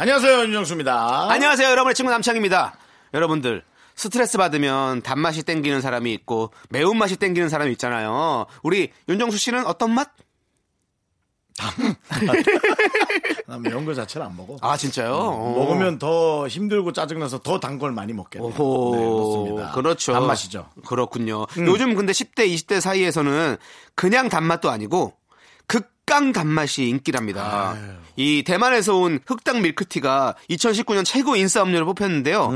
안녕하세요, 윤정수입니다. 안녕하세요, 여러분의 친구 남창입니다. 여러분들 스트레스 받으면 단맛이 땡기는 사람이 있고 매운맛이 땡기는 사람이 있잖아요. 우리 윤정수 씨는 어떤 맛? 난 매운 거 자체를 안 먹어. 아 진짜요? 어. 먹으면 더 힘들고 짜증나서 더 단 걸 많이 먹게 돼요. 네, 그렇습니다. 그렇죠. 단맛이죠. 그렇군요. 요즘 근데 10대, 20대 사이에서는 그냥 단맛도 아니고 극강 단맛이 인기랍니다. 이 대만에서 온 흑당 밀크티가 2019년 최고 인싸 음료로 뽑혔는데요.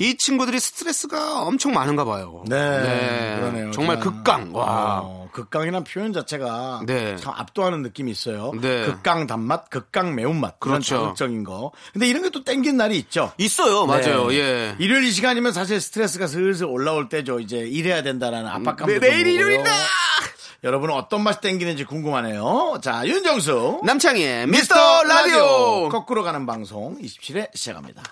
이 친구들이 스트레스가 엄청 많은가 봐요. 네, 그러네요. 정말 극강. 와. 어, 극강이란 표현 자체가 네. 참 압도하는 느낌이 있어요. 네. 극강 단맛, 극강 매운맛. 그런 그렇죠. 자극적인 거. 근데 이런 게 또 땡긴 날이 있죠. 있어요. 맞아요. 네. 예. 일요일 이 시간이면 사실 스트레스가 슬슬 올라올 때죠. 이제 일해야 된다라는 압박감도 네, 내일. 일요일이다! 여러분은 어떤 맛이 땡기는지 궁금하네요. 자, 윤정수. 남창희의 미스터 라디오. 거꾸로 가는 방송 27회 시작합니다.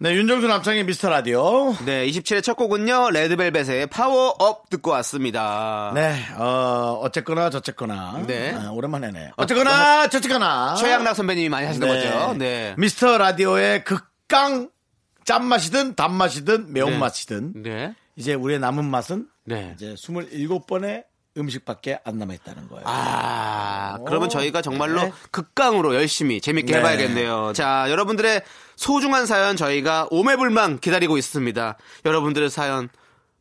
네, 윤정수 남창희의 미스터 라디오. 네, 27회 첫 곡은요, 레드벨벳의 파워업 듣고 왔습니다. 네, 어, 어쨌거나 저쨌거나. 네. 아, 오랜만에 네. 어쨌거나 저쨌거나. 최양락 선배님이 많이 하시는 거죠. 네. 미스터 라디오의 극강 짠맛이든 단맛이든 매운맛이든 네. 이제 우리의 남은 맛은 네. 이제 27번의 음식밖에 안 남아있다는 거예요. 아, 그러면 저희가 정말로 네. 극강으로 열심히 재밌게 네. 해봐야겠네요. 자, 여러분들의 소중한 사연 저희가 오매불망 기다리고 있습니다. 여러분들의 사연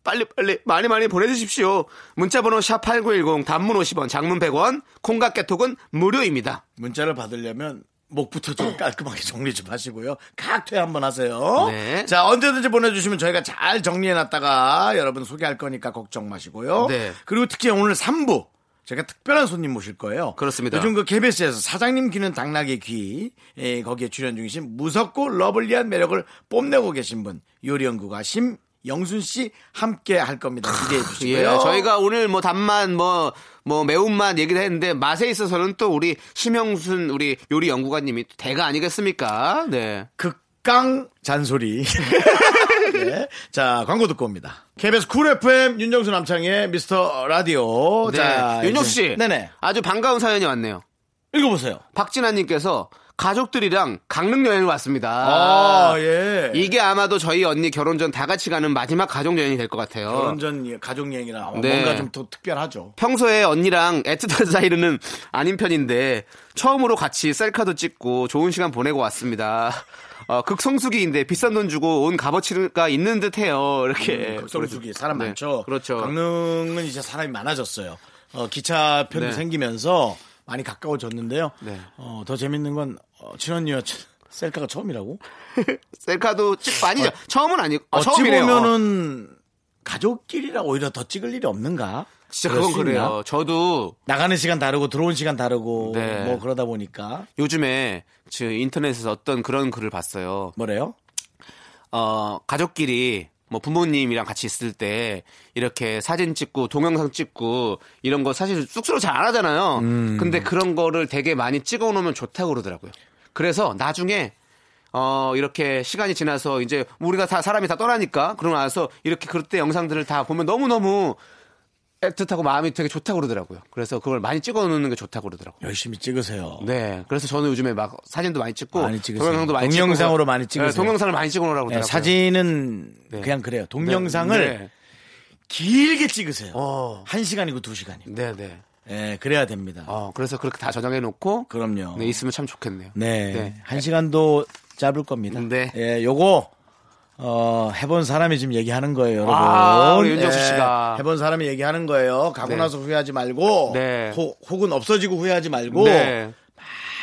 빨리빨리 많이 많이 보내주십시오. 문자번호 샵8910 단문 50원, 장문 100원, 콩과 깨톡은 무료입니다. 문자를 받으려면 목부터 좀 깔끔하게 정리 좀 하시고요. 각퇴 한번 하세요. 네. 자, 언제든지 보내주시면 저희가 잘 정리해놨다가 여러분 소개할 거니까 걱정 마시고요. 네. 그리고 특히 오늘 3부. 제가 특별한 손님 모실 거예요. 그렇습니다. 요즘 그 KBS에서 사장님 귀는 당나귀 귀, 에, 거기에 출연 중이신 무섭고 러블리한 매력을 뽐내고 계신 분, 요리연구가 심 영순 씨 함께 할 겁니다. 기대해 예, 주시고요. 저희가 오늘 뭐 단맛, 뭐, 뭐 매운맛 얘기를 했는데 맛에 있어서는 또 우리 심영순 우리 요리 연구가님이 대가 아니겠습니까? 네. 극강 잔소리. 네. 자, 광고 듣고 옵니다. KBS Cool FM 윤정수 남창희의 미스터 라디오. 네. 자, 윤정수 씨. 네네. 아주 반가운 사연이 왔네요. 읽어보세요. 박진아님께서 가족들이랑 강릉 여행을 왔습니다. 아, 예. 이게 아마도 저희 언니 결혼 전 다 같이 가는 마지막 가족 여행이 될 것 같아요. 결혼 전 가족 여행이라 네. 뭔가 좀 더 특별하죠. 평소에 언니랑 애틋한 사이는 아닌 편인데 처음으로 같이 셀카도 찍고 좋은 시간 보내고 왔습니다. 어, 극성수기인데 비싼 돈 주고 온 값어치가 있는 듯해요. 이렇게 극성수기 사람 네, 많죠. 그렇죠. 강릉은 이제 사람이 많아졌어요. 어, 기차편도 네. 생기면서 많이 가까워졌는데요. 네. 어, 더 재밌는 건 어, 친언니와 셀카가 처음이라고? 셀카도 찍고 아니죠. 처음은 아니고 아, 어찌 처음이네요. 보면은 가족끼리라 오히려 더 찍을 일이 없는가? 진짜 그건? 그래요. 저도 나가는 시간 다르고 들어온 시간 다르고 네. 뭐 그러다 보니까 요즘에 저 인터넷에서 어떤 그런 글을 봤어요. 뭐래요? 어, 가족끼리 뭐 부모님이랑 같이 있을 때 이렇게 사진 찍고 동영상 찍고 이런 거 사실 쑥스러워 잘 안 하잖아요. 음. 근데 그런 거를 되게 많이 찍어 놓으면 좋다고 그러더라고요. 그래서 나중에 어, 이렇게 시간이 지나서 이제 우리가 다 사람이 다 떠나니까 그러고 나서 이렇게 그때 영상들을 다 보면 너무너무 애틋하고 마음이 되게 좋다고 그러더라고요. 그래서 그걸 많이 찍어 놓는 게 좋다고 그러더라고요. 열심히 찍으세요. 네. 그래서 저는 요즘에 막 사진도 많이 찍고 많이 찍으세요. 동영상도 많이 동영상으로 찍고, 많이 찍으세요. 네, 동영상을 많이 찍어 놓으라고 네, 그러더라고요. 사진은 네. 그냥 그래요. 동영상을 네. 길게 찍으세요. 어. 한 시간이고 두 시간이고. 네, 네. 예, 그래야 됩니다. 어, 그래서 그렇게 다 저장해 놓고 그럼요. 네, 있으면 참 좋겠네요. 네. 네. 한 시간도 짧을 겁니다. 네. 예, 요거, 어, 해본 사람이 지금 얘기하는 거예요, 여러분. 아, 우리 윤정수 예, 씨가. 해본 사람이 얘기하는 거예요. 가고 네. 나서 후회하지 말고, 네. 혹- 혹은 없어지고 후회하지 말고, 네.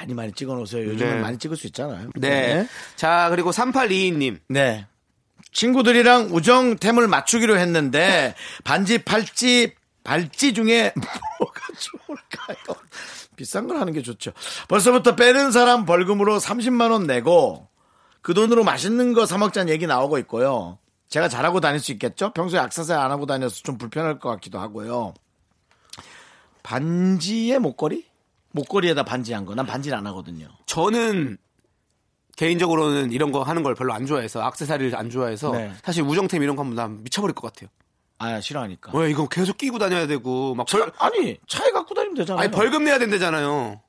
많이 많이 찍어 놓으세요. 요즘은 네. 많이 찍을 수 있잖아요. 네. 자, 그리고 3822 님. 네. 친구들이랑 우정템을 맞추기로 했는데 반지, 팔찌, 발찌 중에 뭐가 좋을까요? 비싼 걸 하는 게 좋죠. 벌써부터 빼는 사람 벌금으로 30만 원 내고 그 돈으로 맛있는 거 사 먹자는 얘기 나오고 있고요. 제가 잘하고 다닐 수 있겠죠? 평소에 악세사리 안 하고 다녀서 좀 불편할 것 같기도 하고요. 반지에 목걸이? 목걸이에다 반지 한 거. 난 반지를 안 하거든요. 저는 개인적으로는 이런 거 하는 걸 별로 안 좋아해서 악세사리를 안 좋아해서 네. 사실 우정템 이런 거 하면 난 미쳐버릴 것 같아요. 아, 싫어하니까. 왜 이거 계속 끼고 다녀야 되고 막 벌, 아니, 차에 갖고 다니면 되잖아요. 아니 벌금 내야 된대잖아요.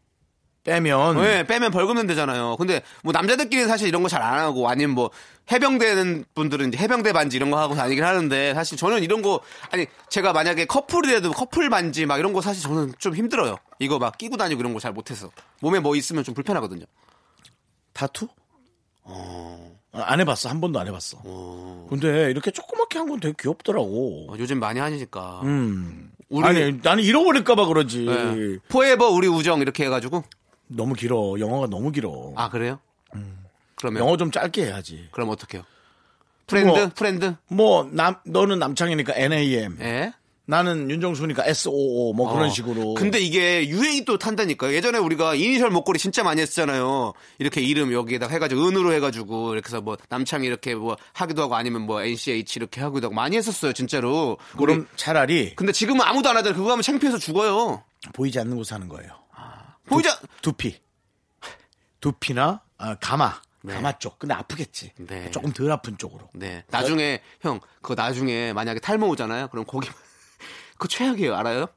빼면. 왜 빼면 벌금 낸대잖아요. 근데 뭐 남자들끼리는 사실 이런 거 잘 안 하고 아니면 뭐 해병대는 분들은 이제 해병대 반지 이런 거 하고 다니긴 하는데 사실 저는 이런 거 아니 제가 만약에 커플이라도 커플 반지 막 이런 거 사실 저는 좀 힘들어요. 이거 막 끼고 다니고 이런 거 잘 못해서 몸에 뭐 있으면 좀 불편하거든요. 타투? 어. 안 해봤어. 한 번도 안 해봤어. 근데 이렇게 조그맣게 한 건 되게 귀엽더라고. 어, 요즘 많이 하니까. 음. 우리 아니, 나는 잃어버릴까봐 그러지. 네. 포에버 우리 우정 이렇게 해가지고 너무 길어. 영어가 너무 길어. 아 그래요? 그러면 영어 좀 짧게 해야지. 그럼 어떡해요? Friend 뭐- friend 뭐, 남, 너는 남창이니까 NAM. 예. 나는 윤정수니까 SOO. 뭐 그런 어. 식으로. 근데 이게 유행이 또 탄다니까. 예전에 우리가 이니셜 목걸이 진짜 많이 했잖아요. 이렇게 이름 여기에다 해가지고 은으로 해가지고 이렇게 해서 뭐 남창이 이렇게 뭐 하기도 하고 아니면 뭐 NCH 이렇게 하기도 하고 많이 했었어요 진짜로. 그럼 우리- 차라리 근데 지금은 아무도 안 하잖아요. 그거 하면 창피해서 죽어요. 보이지 않는 곳 사는 거예요. 보이자. 두피. 두피나 아, 가마. 네. 가마 쪽. 근데 아프겠지. 네. 조금 덜 아픈 쪽으로. 네. 나중에 형 그거 나중에 만약에 탈모 오잖아요. 그럼 거기 그거 최악이에요. 알아요?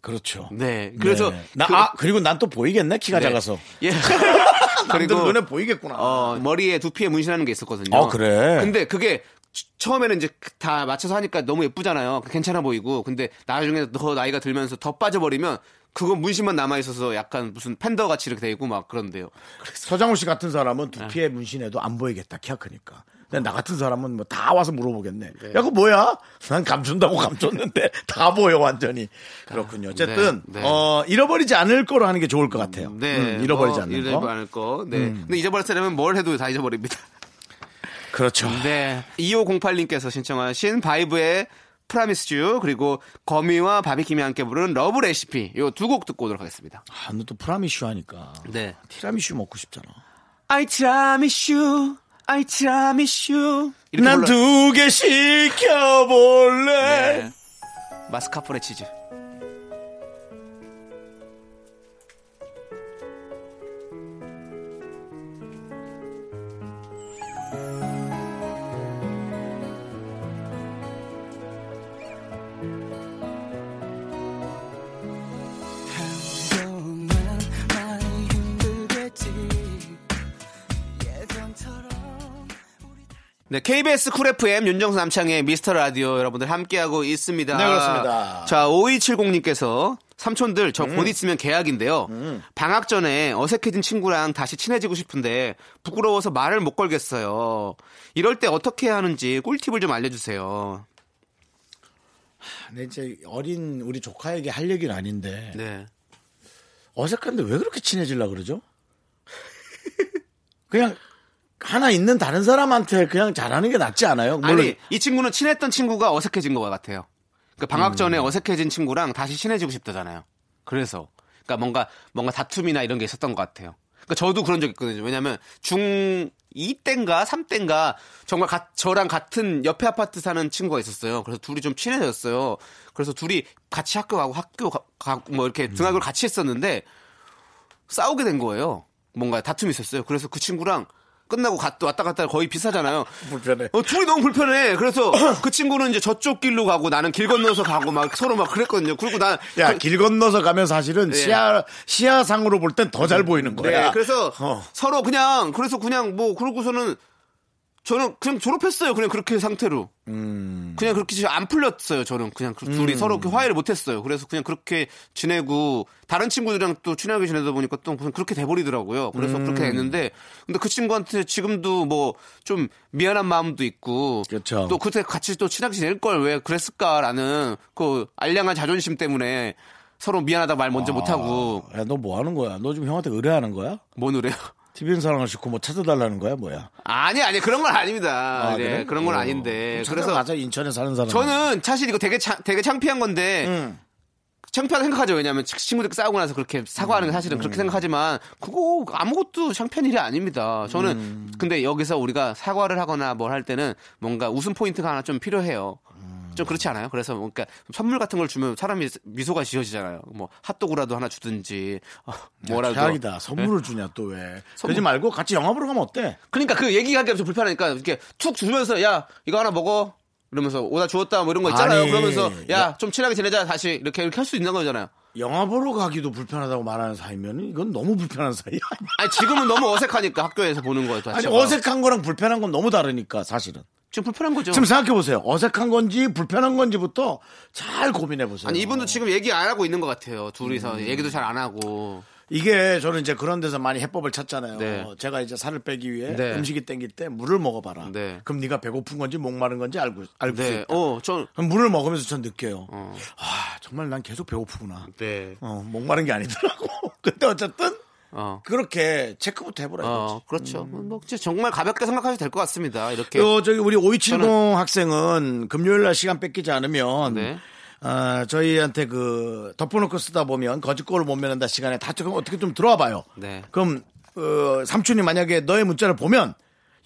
그렇죠. 네. 그래서 네. 나, 그- 아, 그리고 난 또 보이겠네? 키가 네. 작아서. 예. 그리고 눈에 보이겠구나. 어, 머리에 두피에 문신하는 게 있었거든요. 아, 그래? 근데 그게 처- 처음에는 이제 다 맞춰서 하니까 너무 예쁘잖아요. 괜찮아 보이고. 근데 나중에 더 나이가 들면서 더 빠져버리면 그거 문신만 남아 있어서 약간 무슨 팬더 같이 이렇게 되고 막 그런데요. 서장훈 씨 같은 사람은 네. 두피에 문신해도 안 보이겠다. 키가 크니까. 나 같은 사람은 뭐 다 와서 물어보겠네. 네. 야, 그거 뭐야? 난 감춘다고 감췄는데 다 보여, 완전히. 그렇군요. 어쨌든, 네, 네. 어, 잃어버리지 않을 거로 하는 게 좋을 것 같아요. 네. 음, 잃어버리지 어, 않는 잃어버리지 거. 음. 않을 거. 네. 근데 잃어버리려면 뭘 해도 다 잃어버립니다. 그렇죠. 네. 2508님께서 신청하신 바이브의 Promise U 그리고 거미와 바비킴이 함께 부르는 Love Recipe 요 두 곡 듣고 오도록 하겠습니다. 아, 너 또 Promise U 하니까. 네. 티라미슈 먹고 싶잖아. I 티라미슈, I 티 라미슈. 이렇게 난 불러요. 두개 시켜볼래. 네. 마스카포네 치즈. 네, KBS 쿨 FM 윤정수 남창의 미스터 라디오 여러분들 함께하고 있습니다. 네, 그렇습니다. 자, 5270님께서 삼촌들 저곧 있으면 계약인데요. 방학 전에 어색해진 친구랑 다시 친해지고 싶은데 부끄러워서 말을 못 걸겠어요. 이럴 때 어떻게 해야 하는지 꿀팁을 좀 알려주세요. 근데 이제 어린 우리 조카에게 할 얘기는 아닌데. 네. 어색한데 왜 그렇게 친해지려 그러죠? 그냥 하나 있는 다른 사람한테 그냥 잘하는 게 낫지 않아요? 물론 아니, 이 친구는 친했던 친구가 어색해진 것 같아요. 그러니까 방학 전에 어색해진 친구랑 다시 친해지고 싶다잖아요. 그래서. 그러니까 뭔가, 뭔가 다툼이나 이런 게 있었던 것 같아요. 그러니까 저도 그런 적 있거든요. 왜냐면 중2 때인가 3 때인가 정말 가- 저랑 같은 옆에 아파트 사는 친구가 있었어요. 그래서 둘이 좀 친해졌어요. 그래서 둘이 같이 학교 가고 학교 가, 가고 뭐 이렇게 등하교를 같이 했었는데 싸우게 된 거예요. 뭔가 다툼이 있었어요. 그래서 그 친구랑 끝나고 갔다 왔다 갔다 거의 비슷하잖아요. 불편해. 어, 둘이 너무 불편해. 그래서 그 친구는 이제 저쪽 길로 가고 나는 길 건너서 가고 막 서로 막 그랬거든요. 그리고 난 야, 그- 길 건너서 가면 사실은 시야, 시야상으로 볼 땐 더 잘 보이는 거야. 네, 그래서 어. 서로 그냥 그래서 그냥 뭐 그러고서는 저는 그냥 졸업했어요. 그냥 그렇게 상태로. 음. 그냥 그렇게 안 풀렸어요. 저는 그냥 그 둘이 서로 이렇게 화해를 못했어요. 그래서 그냥 그렇게 지내고 다른 친구들이랑 또 친하게 지내다 보니까 또 그냥 그렇게 돼버리더라고요. 그래서 음. 그렇게 됐는데 근데 그 친구한테 지금도 뭐 좀 미안한 마음도 있고 그렇죠. 또 그때 같이 또 친하게 지낼 걸 왜 그랬을까라는 그 알량한 자존심 때문에 서로 미안하다 말 먼저 못 하고 야, 너 뭐 하는 거야? 너 지금 형한테 의뢰하는 거야? 뭐 노래요? TVN 사랑을 싣고 뭐 찾아달라는 거야, 뭐야? 아니 아니 그런 건 아닙니다. 아, 네, 그래? 그런 건 어. 아닌데 그래서 찾아가자, 인천에 사는 사람. 저는 사실 이거 되게 차- 되게 창피한 건데 응. 창피하다 생각하죠. 왜냐하면 친구들 싸우고 나서 그렇게 사과하는 게 사실은 음. 그렇게 생각하지만 그거 아무것도 창피한 일이 아닙니다. 저는 음. 근데 여기서 우리가 사과를 하거나 뭘 할 때는 뭔가 웃음 포인트가 하나 좀 필요해요. 음. 좀 그렇지 않아요? 그래서 뭔가 선물 같은 걸 주면 사람이 미소가 지어지잖아요. 뭐 핫도그라도 하나 주든지 어, 뭐라도. 최악이다. 선물을 주냐, 또 왜. 선물. 그러지 말고 같이 영화 보러 가면 어때? 그러니까 그 얘기하기가 좀 불편하니까 이렇게 툭 주면서 야 이거 하나 먹어. 이러면서 오다 주었다 뭐 이런 거 있잖아요. 아니, 그러면서 야 야. 좀 친하게 지내자 다시 이렇게 이렇게 할 수 있는 거잖아요. 영화 보러 가기도 불편하다고 말하는 사이면 이건 너무 불편한 사이 아니야? 아니 지금은 너무 어색하니까 학교에서 보는 거예요. 아니. 어색한 거랑 불편한 건 너무 다르니까, 사실은. 지금 불편한 거죠. 지금 생각해 보세요. 어색한 건지 불편한 건지부터 잘 고민해 보세요. 아니 이분도 지금 얘기 안 하고 있는 것 같아요. 둘이서 음. 얘기도 잘 안 하고. 이게 저는 이제 그런 데서 많이 해법을 찾잖아요. 네. 제가 이제 살을 빼기 위해 네. 음식이 땡길 때 물을 먹어봐라. 네. 그럼 네가 배고픈 건지 목마른 건지 알고 알고 수 네. 있다. 어, 전 그럼 물을 먹으면서 전 느껴요. 어. 아 정말 난 계속 배고프구나. 네. 어, 목마른 게 아니더라고. 근데 어쨌든 어. 그렇게 체크부터 해보라 어, 이거지. 그렇죠. 뭐 진짜 정말 가볍게 생각하셔도 될 것 같습니다. 이렇게. 요 저기 우리 5270 학생은 금요일 날 시간 뺏기지 않으면 네. 아, 저희한테 그 덮어놓고 쓰다 보면 거짓골을 못 면한다 시간에 다 조금 어떻게 좀 들어와 봐요. 네. 그럼 어, 삼촌이 만약에 너의 문자를 보면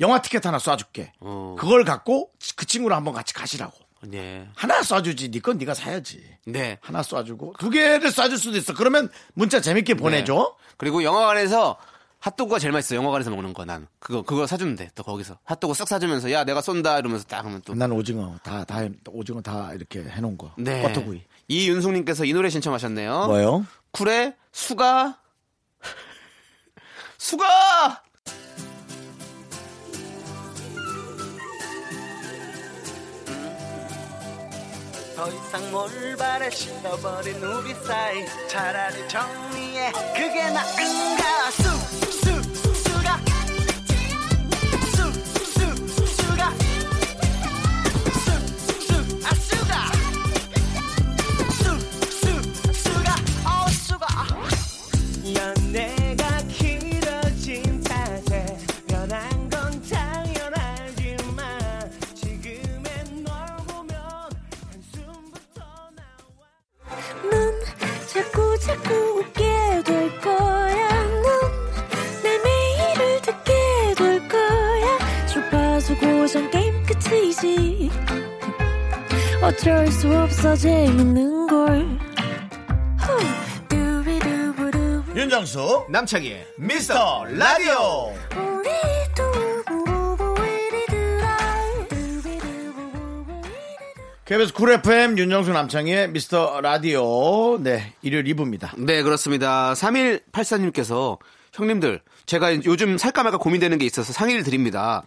영화 티켓 하나 쏴줄게. 어. 그걸 갖고 그 친구랑 한번 같이 가시라고. 네. 하나 쏴주지. 네건 네가 사야지. 네. 하나 쏴주고 두 개를 쏴줄 수도 있어. 그러면 문자 재밌게 보내줘. 그리고 영화관에서 핫도그가 제일 맛있어. 영화관에서 먹는 거 난. 그거 그거 사주면 돼. 또 거기서 핫도그 쓱 사주면서 야 내가 쏜다 이러면서 딱 하면 또. 난 오징어 다다 오징어 다 이렇게 해놓은 거. 네. 버터구이. 이윤숙님께서 이 노래 신청하셨네요. 뭐요? 쿨의 수가 수가 더 이상 뭘 바래 식어버린 우리 사이 차라리 정리해. 그게 나은가 쑥쑥 끝이지. 어쩔 수 없어 재밌는 걸. 윤정수 남창희의 미스터 라디오. KBS 쿨 FM 윤정수 남창희의 미스터 라디오. 네, 일요일 2부입니다. 네, 그렇습니다. 3184님께서 형님들, 제가 요즘 살까 말까 고민되는 게 있어서 상의를 드립니다.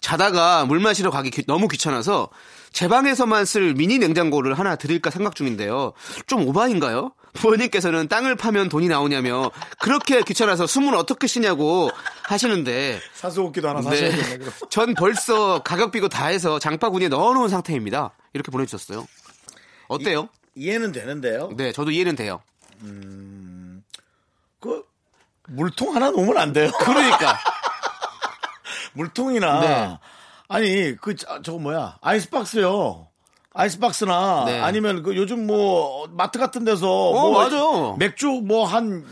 자다가 물 마시러 가기 귀- 너무 귀찮아서 제 방에서만 쓸 미니 냉장고를 하나 드릴까 생각 중인데요. 좀 오바인가요? 부모님께서는 땅을 파면 돈이 나오냐며 그렇게 귀찮아서 숨은 어떻게 쉬냐고 하시는데 사수옥기도 하나 네. 사셔야겠네. 전 벌써 가격 비고 다 해서 장바구니에 넣어놓은 상태입니다. 이렇게 보내주셨어요. 어때요? 이 해는 되는데요. 네, 저도 이해는 돼요. 그 물통 하나 놓으면 안 돼요. 그러니까. 물통이나 네. 아니 그 저- 저거 뭐야 아이스박스요. 아이스박스나 네. 아니면 그 요즘 뭐 마트 같은 데서 어, 뭐 맞아. 맥주 뭐한만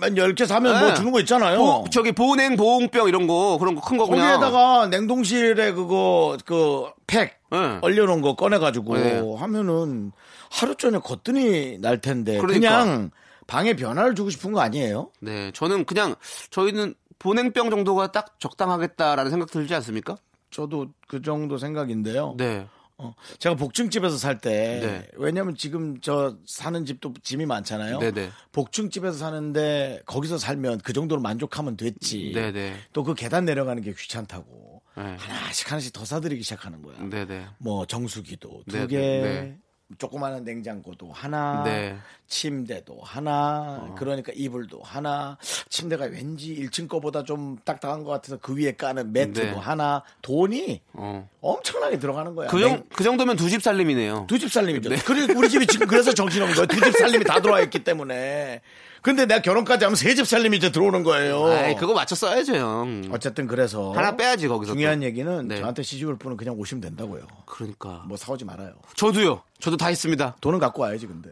10개 사면 뭐 네. 주는 거 있잖아요. 보- 저기 보냉 보온병 이런 거 그런 거 큰거 그냥 거기에다가 냉동실에 그거 그팩 네. 얼려놓은 거 꺼내가지고 네. 하면은 하루 전에 거뜬히 날 텐데 그 그러니까. 냥 방에 변화를 주고 싶은 거 아니에요? 네, 저는 그냥 저희는 보냉병 정도가 딱 적당하겠다라는 생각 들지 않습니까? 저도 그 정도 생각인데요. 네. 어, 제가 복층집에서 살때 네. 왜냐면 지금 저 사는 집도 짐이 많잖아요. 네네. 복층집에서 사는데 거기서 살면 그 정도로 만족하면 됐지. 네네. 또그 계단 내려가는 게 귀찮다고 네. 하나씩 하나씩 더 사들이기 시작하는 거야. 네네. 뭐 정수기도 두 네, 개, 네. 조그마한 냉장고도 하나, 네. 침대도 하나, 그러니까 이불도 하나, 침대가 왠지 1층 거보다 좀 딱딱한 것 같아서 그 위에 까는 매트도 네. 하나, 돈이 어. 엄청나게 들어가는 거야. 그, 정, 그 정도면 두 집 살림이네요. 두 집 살림이죠. 네. 그래 우리 집이 지금 그래서 정신없는 거예요. 두 집 살림이 다 들어와 있기 때문에. 근데 내가 결혼까지 하면 세집 살림이 이제 들어오는 거예요. 아이, 그거 맞춰 써야죠, 형. 어쨌든 그래서 하나 빼야지, 거기서. 중요한 또. 얘기는 네. 저한테 시집 올 분은 그냥 오시면 된다고요. 그러니까. 뭐 사오지 말아요. 저도요. 저도 다 했습니다. 돈은 갖고 와야지 근데.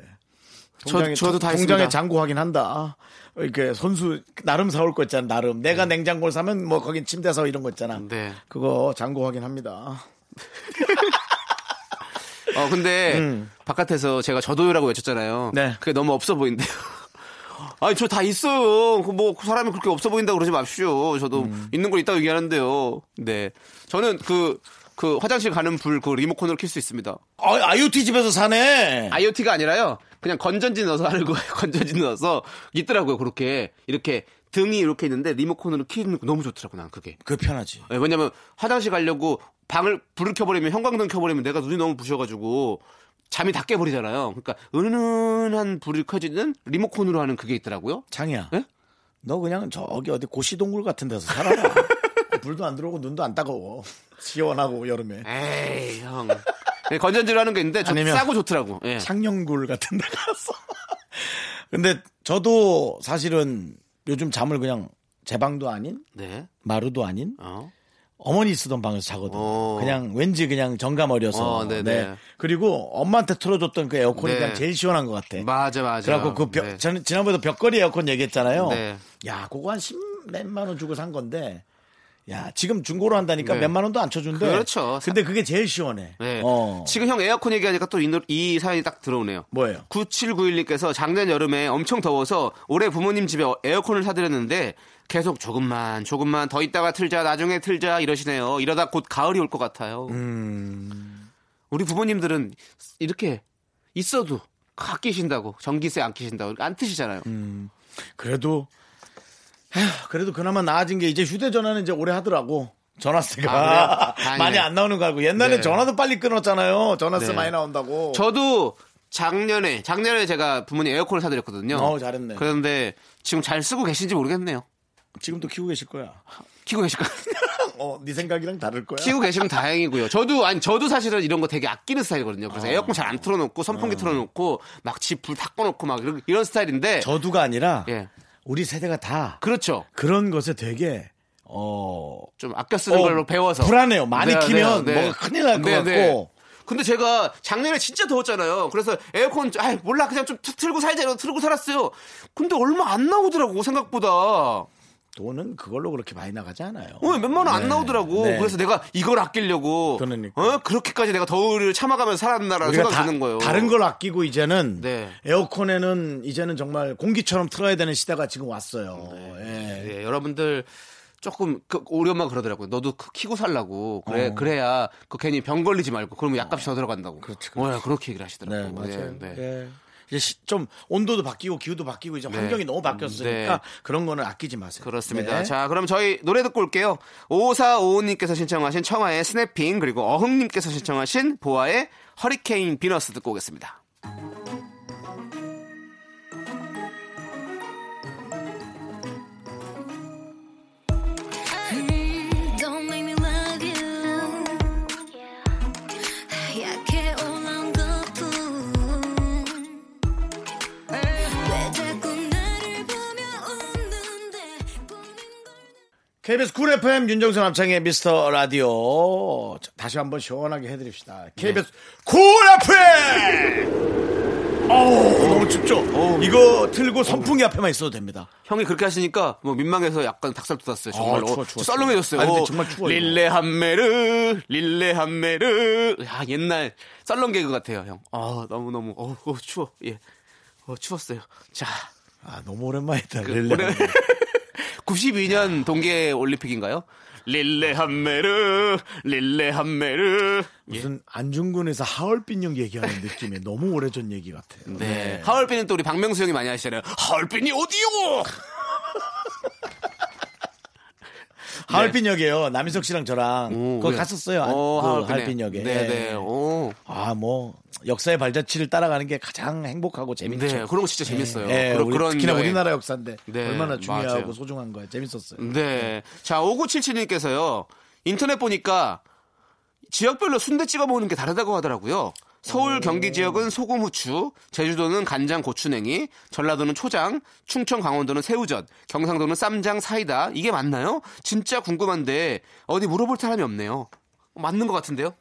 저- 통장에, 저 도 다 통장에. 잔고 확인한다. 이렇게 손수 나름 사올 거 있잖아. 나름 내가 냉장고를 사면 뭐 거긴 침대 사 이런 거 있잖아. 네. 그거 잔고 확인합니다. 어, 근데 바깥에서 제가 저도요라고 외쳤잖아요. 음. 네. 그게 너무 없어 보인대요. 아니, 저 다 있어요. 그 뭐, 사람이 그렇게 없어 보인다 고 그러지 마십시오. 저도 음. 있는 걸 있다고 얘기하는데요. 네. 저는 그, 그 화장실 가는 불 그 리모컨으로 켤수 있습니다. 아, IoT 집에서 사네. IoT가 아니라요. 그냥 건전지 넣어서 하는 거예요. 건전지 넣어서 있더라고요. 그렇게 이렇게 등이 이렇게 있는데 리모컨으로 키는 거 너무 좋더라고 난 그게. 그 편하지. 예, 왜냐면 화장실 가려고 방을 불을 켜버리면 형광등 켜버리면 내가 눈이 너무 부셔가지고 잠이 다 깨버리잖아요. 그러니까 은은한 불이 켜지는 리모컨으로 하는 그게 있더라고요. 장이야. 예? 너 그냥 저기 어디 고시동굴 같은 데서 살아라. 불도 안 들어오고 눈도 안 따가워. 시원하고 여름에. 에이 형. 예, 건전지로 하는 게 있는데 좀 싸고 좋더라고. 예. 창녕굴 같은 데 가서. 근데 저도 사실은 요즘 잠을 그냥 제 방도 아닌 네. 마루도 아닌 어. 어머니 쓰던 방에서 자거든. 어. 그냥 왠지 그냥 정감 어려서. 어, 네네. 네. 그리고 엄마한테 틀어줬던 그 에어컨이 네. 그냥 제일 시원한 것 같아. 맞아 맞아. 그래갖고 그 벽, 네. 저는 지난번에도 벽걸이 에어컨 얘기했잖아요. 네. 야, 그거 한 10몇만 원 주고 산 건데. 야, 지금 중고로 한다니까 네. 몇만 원도 안 쳐준대. 그렇죠. 근데 그게 제일 시원해. 네. 어. 지금 형 에어컨 얘기하니까 또 이 사연이 딱 들어오네요. 뭐예요? 9791님께서 작년 여름에 엄청 더워서 올해 부모님 집에 에어컨을 사드렸는데 계속 조금만 조금만 더 있다가 틀자 나중에 틀자 이러시네요. 이러다 곧 가을이 올 것 같아요. 음. 우리 부모님들은 이렇게 있어도 아끼신다고 전기세 안 끼신다고 안 트시잖아요. 음. 그래도 에휴, 그래도 그나마 나아진 게 이제 휴대전화는 이제 오래 하더라고. 전화세가 아? 많이. 안 나오는 거 알고 옛날에 네. 전화도 빨리 끊었잖아요. 전화세 네. 많이 나온다고. 저도 작년에 작년에 제가 부모님 에어컨을 사드렸거든요. 어, 잘했네. 그런데 지금 잘 쓰고 계신지 모르겠네요. 지금도 키우고 계실 거야. 키고 계실까요? 어, 네 생각이랑 다를 거야. 키우고 계시면 다행이고요. 저도 아니 저도 사실은 이런 거 되게 아끼는 스타일이거든요. 그래서 에어컨 잘 안 틀어놓고 선풍기 틀어놓고 막집불다 꺼놓고 막 이런, 이런 스타일인데 저도가 아니라 예 우리 세대가 다 그렇죠. 그런 것에 되게 어 좀 아껴 쓰는 어, 걸로 배워서 불안해요. 많이 네, 키면 네, 네. 뭐가 큰일 날것 네, 네. 같고. 근데 제가 작년에 진짜 더웠잖아요. 그래서 에어컨 아 몰라 그냥 좀 틀- 틀고 살자 이러고 틀고 살았어요. 근데 얼마 안 나오더라고 생각보다. 돈은 그걸로 그렇게 많이 나가지 않아요. 어, 몇만 원안 네. 나오더라고. 네. 그래서 내가 이걸 아끼려고 그러니까. 어 그렇게까지 내가 더위를 참아가면서 살았나라는 생각이 다, 드는 거예요. 다른 걸 아끼고 이제는 네. 에어컨에는 이제는 정말 공기처럼 틀어야 되는 시대가 지금 왔어요. 예. 예, 여러분들 조금 그 우리 엄마가 그러더라고요. 너도 그 키고 살라고 그래 어. 그래야 그 괜히 병 걸리지 말고 그러면 약값이 더 들어간다고. 그렇지, 어, 그렇게 얘기를 네, 하시더라고요. 맞아요. 네, 네. 예. 이제 시- 좀 온도도 바뀌고 기후도 바뀌고 이제 환경이 너무 바뀌었으니까 네. 그런 거는 아끼지 마세요. 그렇습니다. 네. 자, 그럼 저희 노래 듣고 올게요. 5455님께서 신청하신 청하의 스냅핑 그리고 어흥님께서 신청하신 보아의 허리케인 비너스 듣고 오겠습니다. KBS 쿨 FM 윤정수 남창의 미스터 라디오 자, 다시 한번 시원하게 해드립시다. KBS 쿨 FM. 어우 너무 춥죠. 이거 틀고 선풍기 앞에만 있어도 됩니다. 형이 그렇게 하시니까 뭐 민망해서 약간 닭살 돋았어요. 정말 아, 추워, 어, 추워, 썰렁해졌어요. 추워. 아니, 근데 어, 정말 추워요, 이거. 릴레함메르, 릴레함메르. 야 옛날 썰렁 개그 같아요, 형. 아 너무 너무 어, 어 추워. 예, 어 추웠어요. 자, 아 너무 오랜만이다. 그 릴레. 올해 92년 동계 올림픽인가요? 릴레 한메르, 릴레 한메르. 무슨 안중근에서 하얼빈 형 얘기하는 느낌의 너무 오래전 얘기 같아요. 네. 하얼빈은 또 우리 박명수 형이 많이 하시잖아요. 하얼빈이 어디요? 하얼빈역이에요. 남희석 씨랑 저랑 오, 거기 네. 갔었어요. 어, 그 하얼빈에. 하얼빈역에. 네 네. 오. 아, 뭐 역사의 발자취를 따라가는 게 가장 행복하고 재밌죠. 네, 그런 거 진짜 재밌어요. 예, 그런- 우리, 그런 특히나 여행. 우리나라 역사인데 네, 얼마나 중요하고 맞아요. 소중한 거야. 재밌었어요. 네. 자, 5977님께서요. 인터넷 보니까 지역별로 순대 찍어 먹는 게 다르다고 하더라고요. 서울 경기 지역은 소금 후추, 제주도는 간장 고추냉이, 전라도는 초장, 충청 강원도는 새우젓, 경상도는 쌈장 사이다. 이게 맞나요? 진짜 궁금한데 어디 물어볼 사람이 없네요. 맞는 것 같은데요?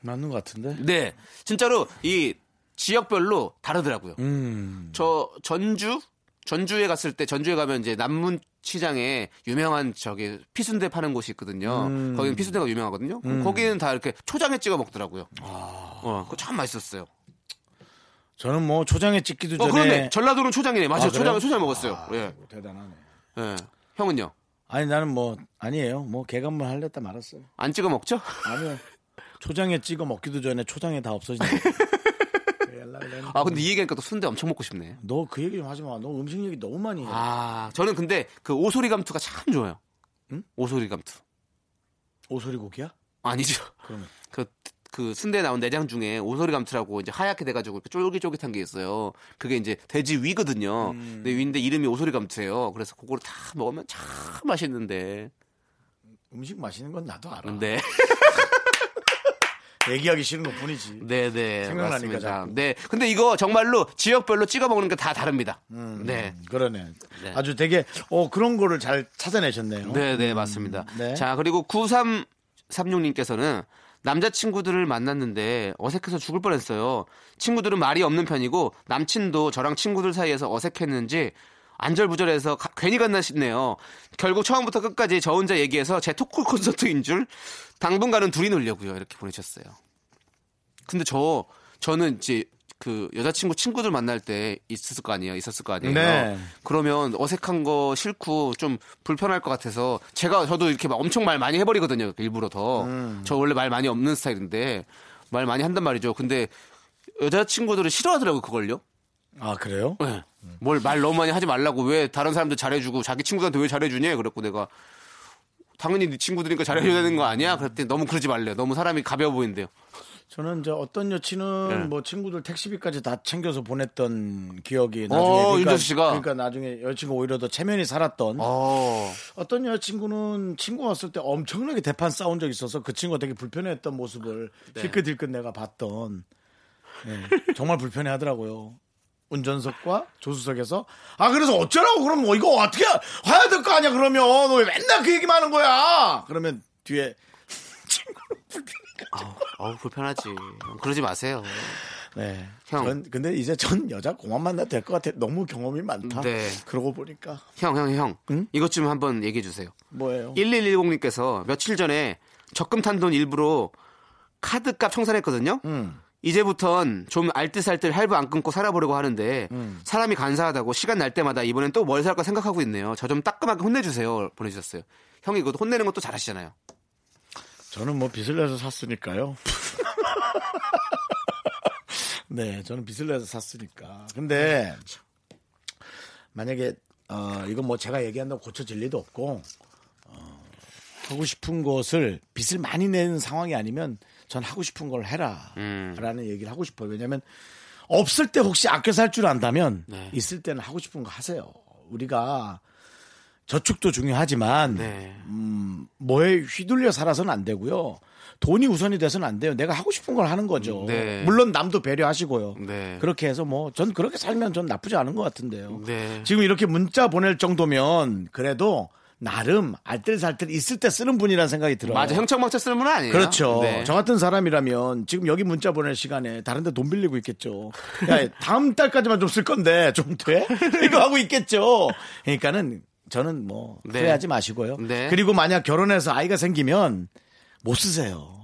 맞는 것 같은데. 네. 진짜로 이 지역별로 다르더라고요. 음. 저 전주 전주에 갔을 때 전주에 가면 이제 남문 시장에 유명한 저기 피순대 파는 곳이 있거든요. 음. 거기는 피순대가 유명하거든요. 거기는 다 이렇게 초장에 찍어 먹더라고요. 어, 그거 참 맛있었어요. 저는 뭐 초장에 찍기도 어, 전에 그런데 전라도는 초장이네. 맞아요. 아? 초장을 초장 먹었어요. 예. 대단하네. 예. 형은요? 아니 나는 뭐 아니에요. 뭐 개간물 할랬다 말았어요. 안 찍어 먹죠? 아니요. 초장에 찍어 먹기도 전에 초장에 다 없어진다. 아, 근데 이 얘기하니까 또 순대 엄청 먹고 싶네. 너 그 얘기 좀 하지 마. 너 음식 얘기 너무 많이 해. 아, 저는 근데 그 오소리 감투가 참 좋아요. 응? 오소리 감투. 오소리 고기야? 아니죠. 그러면 그, 그 순대 나온 내장 중에 오소리 감투라고 이제 하얗게 돼가지고 이렇게 쫄깃쫄깃한 게 있어요. 그게 이제 돼지 위거든요. 음. 근데 위인데 이름이 오소리 감투예요. 그래서 그거를 다 먹으면 참 맛있는데. 음식 맛있는 건 나도 알아. 네, 얘기하기 싫은 것 뿐이지. 네, 네. 생각나니까 맞습니다. 네. 근데 이거 정말로 지역별로 찍어 먹는 게 다 다릅니다. 네. 그러네. 네. 아주 되게 어 그런 거를 잘 찾아내셨네요. 네, 네, 맞습니다. 네. 자, 그리고 9336님께서는 남자친구들을 만났는데 어색해서 죽을 뻔했어요. 친구들은 말이 없는 편이고 남친도 저랑 친구들 사이에서 어색했는지 안절부절해서 가- 괜히 갔나 싶네요. 결국 처음부터 끝까지 저 혼자 얘기해서 제 토크 콘서트인 줄 당분간은 둘이 놀려고요. 이렇게 보내셨어요. 근데 저 저는 이제 그 여자친구 친구들 만날 때 있었을 거 아니에요. 있었을 거 아니에요. 네. 그러면 어색한 거 싫고 좀 불편할 것 같아서 제가 저도 이렇게 막 엄청 말 많이 해버리거든요. 일부러 더. 음. 저 원래 말 많이 없는 스타일인데 말 많이 한단 말이죠. 근데 여자친구들은 싫어하더라고요. 그걸요. 아 그래요? 네. 뭘 말 너무 많이 하지 말라고 왜 다른 사람들 잘해주고 자기 친구들한테 왜 잘해주냐 그랬고 내가 당연히 네 친구들이니까 잘해줘야 되는 거 아니야? 그랬더니 너무 그러지 말래요. 너무 사람이 가벼워 보인대요. 저는 이제 어떤 여친은 네. 뭐 친구들 택시비까지 다 챙겨서 보냈던 기억이 나중에 어, 그러니까, 윤정수 씨가? 그러니까 나중에 여친과 오히려 더 체면이 살았던 어. 어떤 여자친구는 친구 왔을 때 엄청나게 대판 싸운 적이 있어서 그 친구가 되게 불편해했던 모습을 네. 힐끗힐끗 내가 봤던 네, 정말 불편해하더라고요. 운전석과 조수석에서 아 그래서 어쩌라고 그럼 뭐 이거 어떻게 해야 될 거 아니야 그러면 너 왜 맨날 그 얘기만 하는 거야 그러면 뒤에 아우, 아우, 불편하지. 그러지 마세요. 네. 형. 전 근데 이제 전 여자 그만 만나도 될 것 같아. 너무 경험이 많다. 네. 그러고 보니까 형, 형, 형. 응? 이것 좀 한번 얘기해 주세요. 뭐예요? 1110님께서 며칠 전에 적금 탄 돈 일부러 카드값 청산했거든요. 음. 이제부턴 좀 알뜰살뜰 할부 안 끊고 살아보려고 하는데 음. 사람이 간사하다고 시간 날 때마다 이번엔 또 뭘 살까 생각하고 있네요. 저 좀 따끔하게 혼내주세요. 보내주셨어요. 형이 이거 혼내는 것도 잘하시잖아요. 저는 뭐 빚을 내서 샀으니까요. 네, 저는 빚을 내서 샀으니까. 근데 만약에 어 이건 뭐 제가 얘기한다고 고쳐질 리도 없고 어, 하고 싶은 것을 빚을 많이 내는 상황이 아니면 전 하고 싶은 걸 해라라는 얘기를 하고 싶어요. 왜냐하면 없을 때 혹시 아껴 살 줄 안다면 네. 있을 때는 하고 싶은 거 하세요. 우리가 저축도 중요하지만 네. 음, 뭐에 휘둘려 살아서는 안 되고요. 돈이 우선이 돼서는 안 돼요. 내가 하고 싶은 걸 하는 거죠. 네. 물론 남도 배려하시고요. 네. 그렇게 해서 뭐 전 그렇게 살면 전 나쁘지 않은 것 같은데요. 네. 지금 이렇게 문자 보낼 정도면 그래도 나름 알뜰살뜰 있을 때 쓰는 분이라는 생각이 들어요. 맞아. 형청망청 쓰는 분은 아니에요. 그렇죠. 네. 저 같은 사람이라면 지금 여기 문자 보낼 시간에 다른 데 돈 빌리고 있겠죠. 야, 다음 달까지만 좀 쓸 건데 좀 돼? 이거 하고 있겠죠. 그러니까는 저는 뭐 네. 후회하지 마시고요. 네. 그리고 만약 결혼해서 아이가 생기면 못 쓰세요.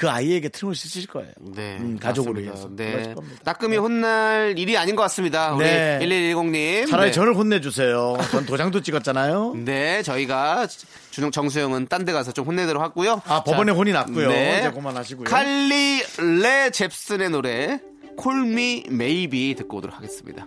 그 아이에게 틀을 쓰실 거예요. 네. 음, 가족으로. 위해서. 네. 따끔히 혼날 일이 아닌 것 같습니다. 우리 네. 1110님. 차라리 네. 저를 혼내주세요. 전 도장도 찍었잖아요. 네, 저희가 준영 정수영은 딴 데 가서 좀 혼내도록 하고요. 아, 법원에 자, 혼이 났고요. 네. 이제 그만하시고요. 칼리 레 잽슨의 노래 콜미 메이비 듣고 오도록 하겠습니다.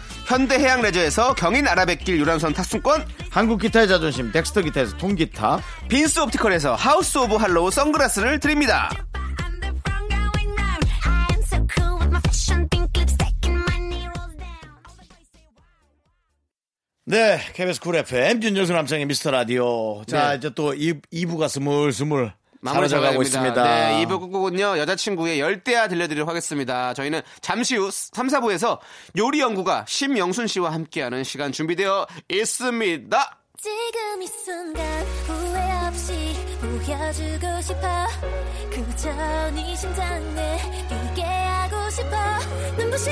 현대해양 레저에서 경인 아라뱃길 유람선 탑승권. 한국 기타의 자존심 덱스터 기타에서 통기타, 빈스 옵티컬에서 하우스 오브 할로우 선글라스를 드립니다. 네, KBS 쿨 FM 윤정수 남창희의 미스터 라디오. 자, 네. 이제 또 2, 부가 스물스물 마무리 잡아야 있습니다. 네, 2부 끝곡은요, 여자친구의 열대야 들려드리도록 하겠습니다. 저희는 잠시 후 3, 4부에서 요리 연구가 심영순 씨와 함께하는 시간 준비되어 있습니다. 지금 이 순간 후회 없이 보여주고 싶어 그저 네 심장에 뛰게 하고 싶어 눈부신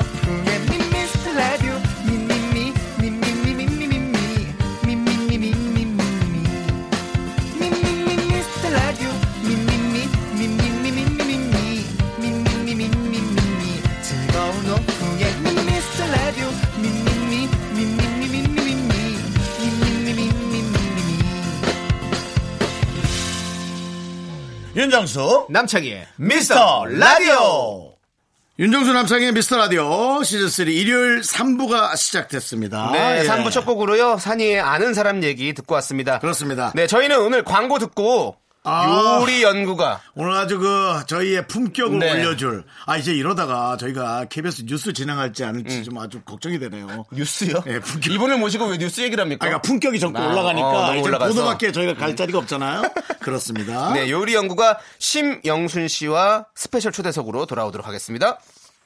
윤정수 남창희의 미스터 라디오. 윤정수 남창의 미스터 라디오 시즌 3 일요일 3부가 시작됐습니다. 네, 예. 3부 첫 곡으로요, 산이의 아는 사람 얘기 듣고 왔습니다. 그렇습니다. 네, 저희는 오늘 광고 듣고 아. 요리 연구가 오늘 아주 그 저희의 품격을 네. 올려줄 아 이제 이러다가 저희가 KBS 뉴스 진행할지 않을지 좀 아주 걱정이 되네요. 뉴스요? 예, 품격. 이분을 모시고 왜 뉴스 얘기를 합니까? 아, 그러니까 품격이 자꾸 아, 올라가니까 어, 이제. 보도밖에 저희가 갈 자리가 없잖아요. 그렇습니다. 네, 요리 연구가 심영순 씨와 스페셜 초대석으로 돌아오도록 하겠습니다.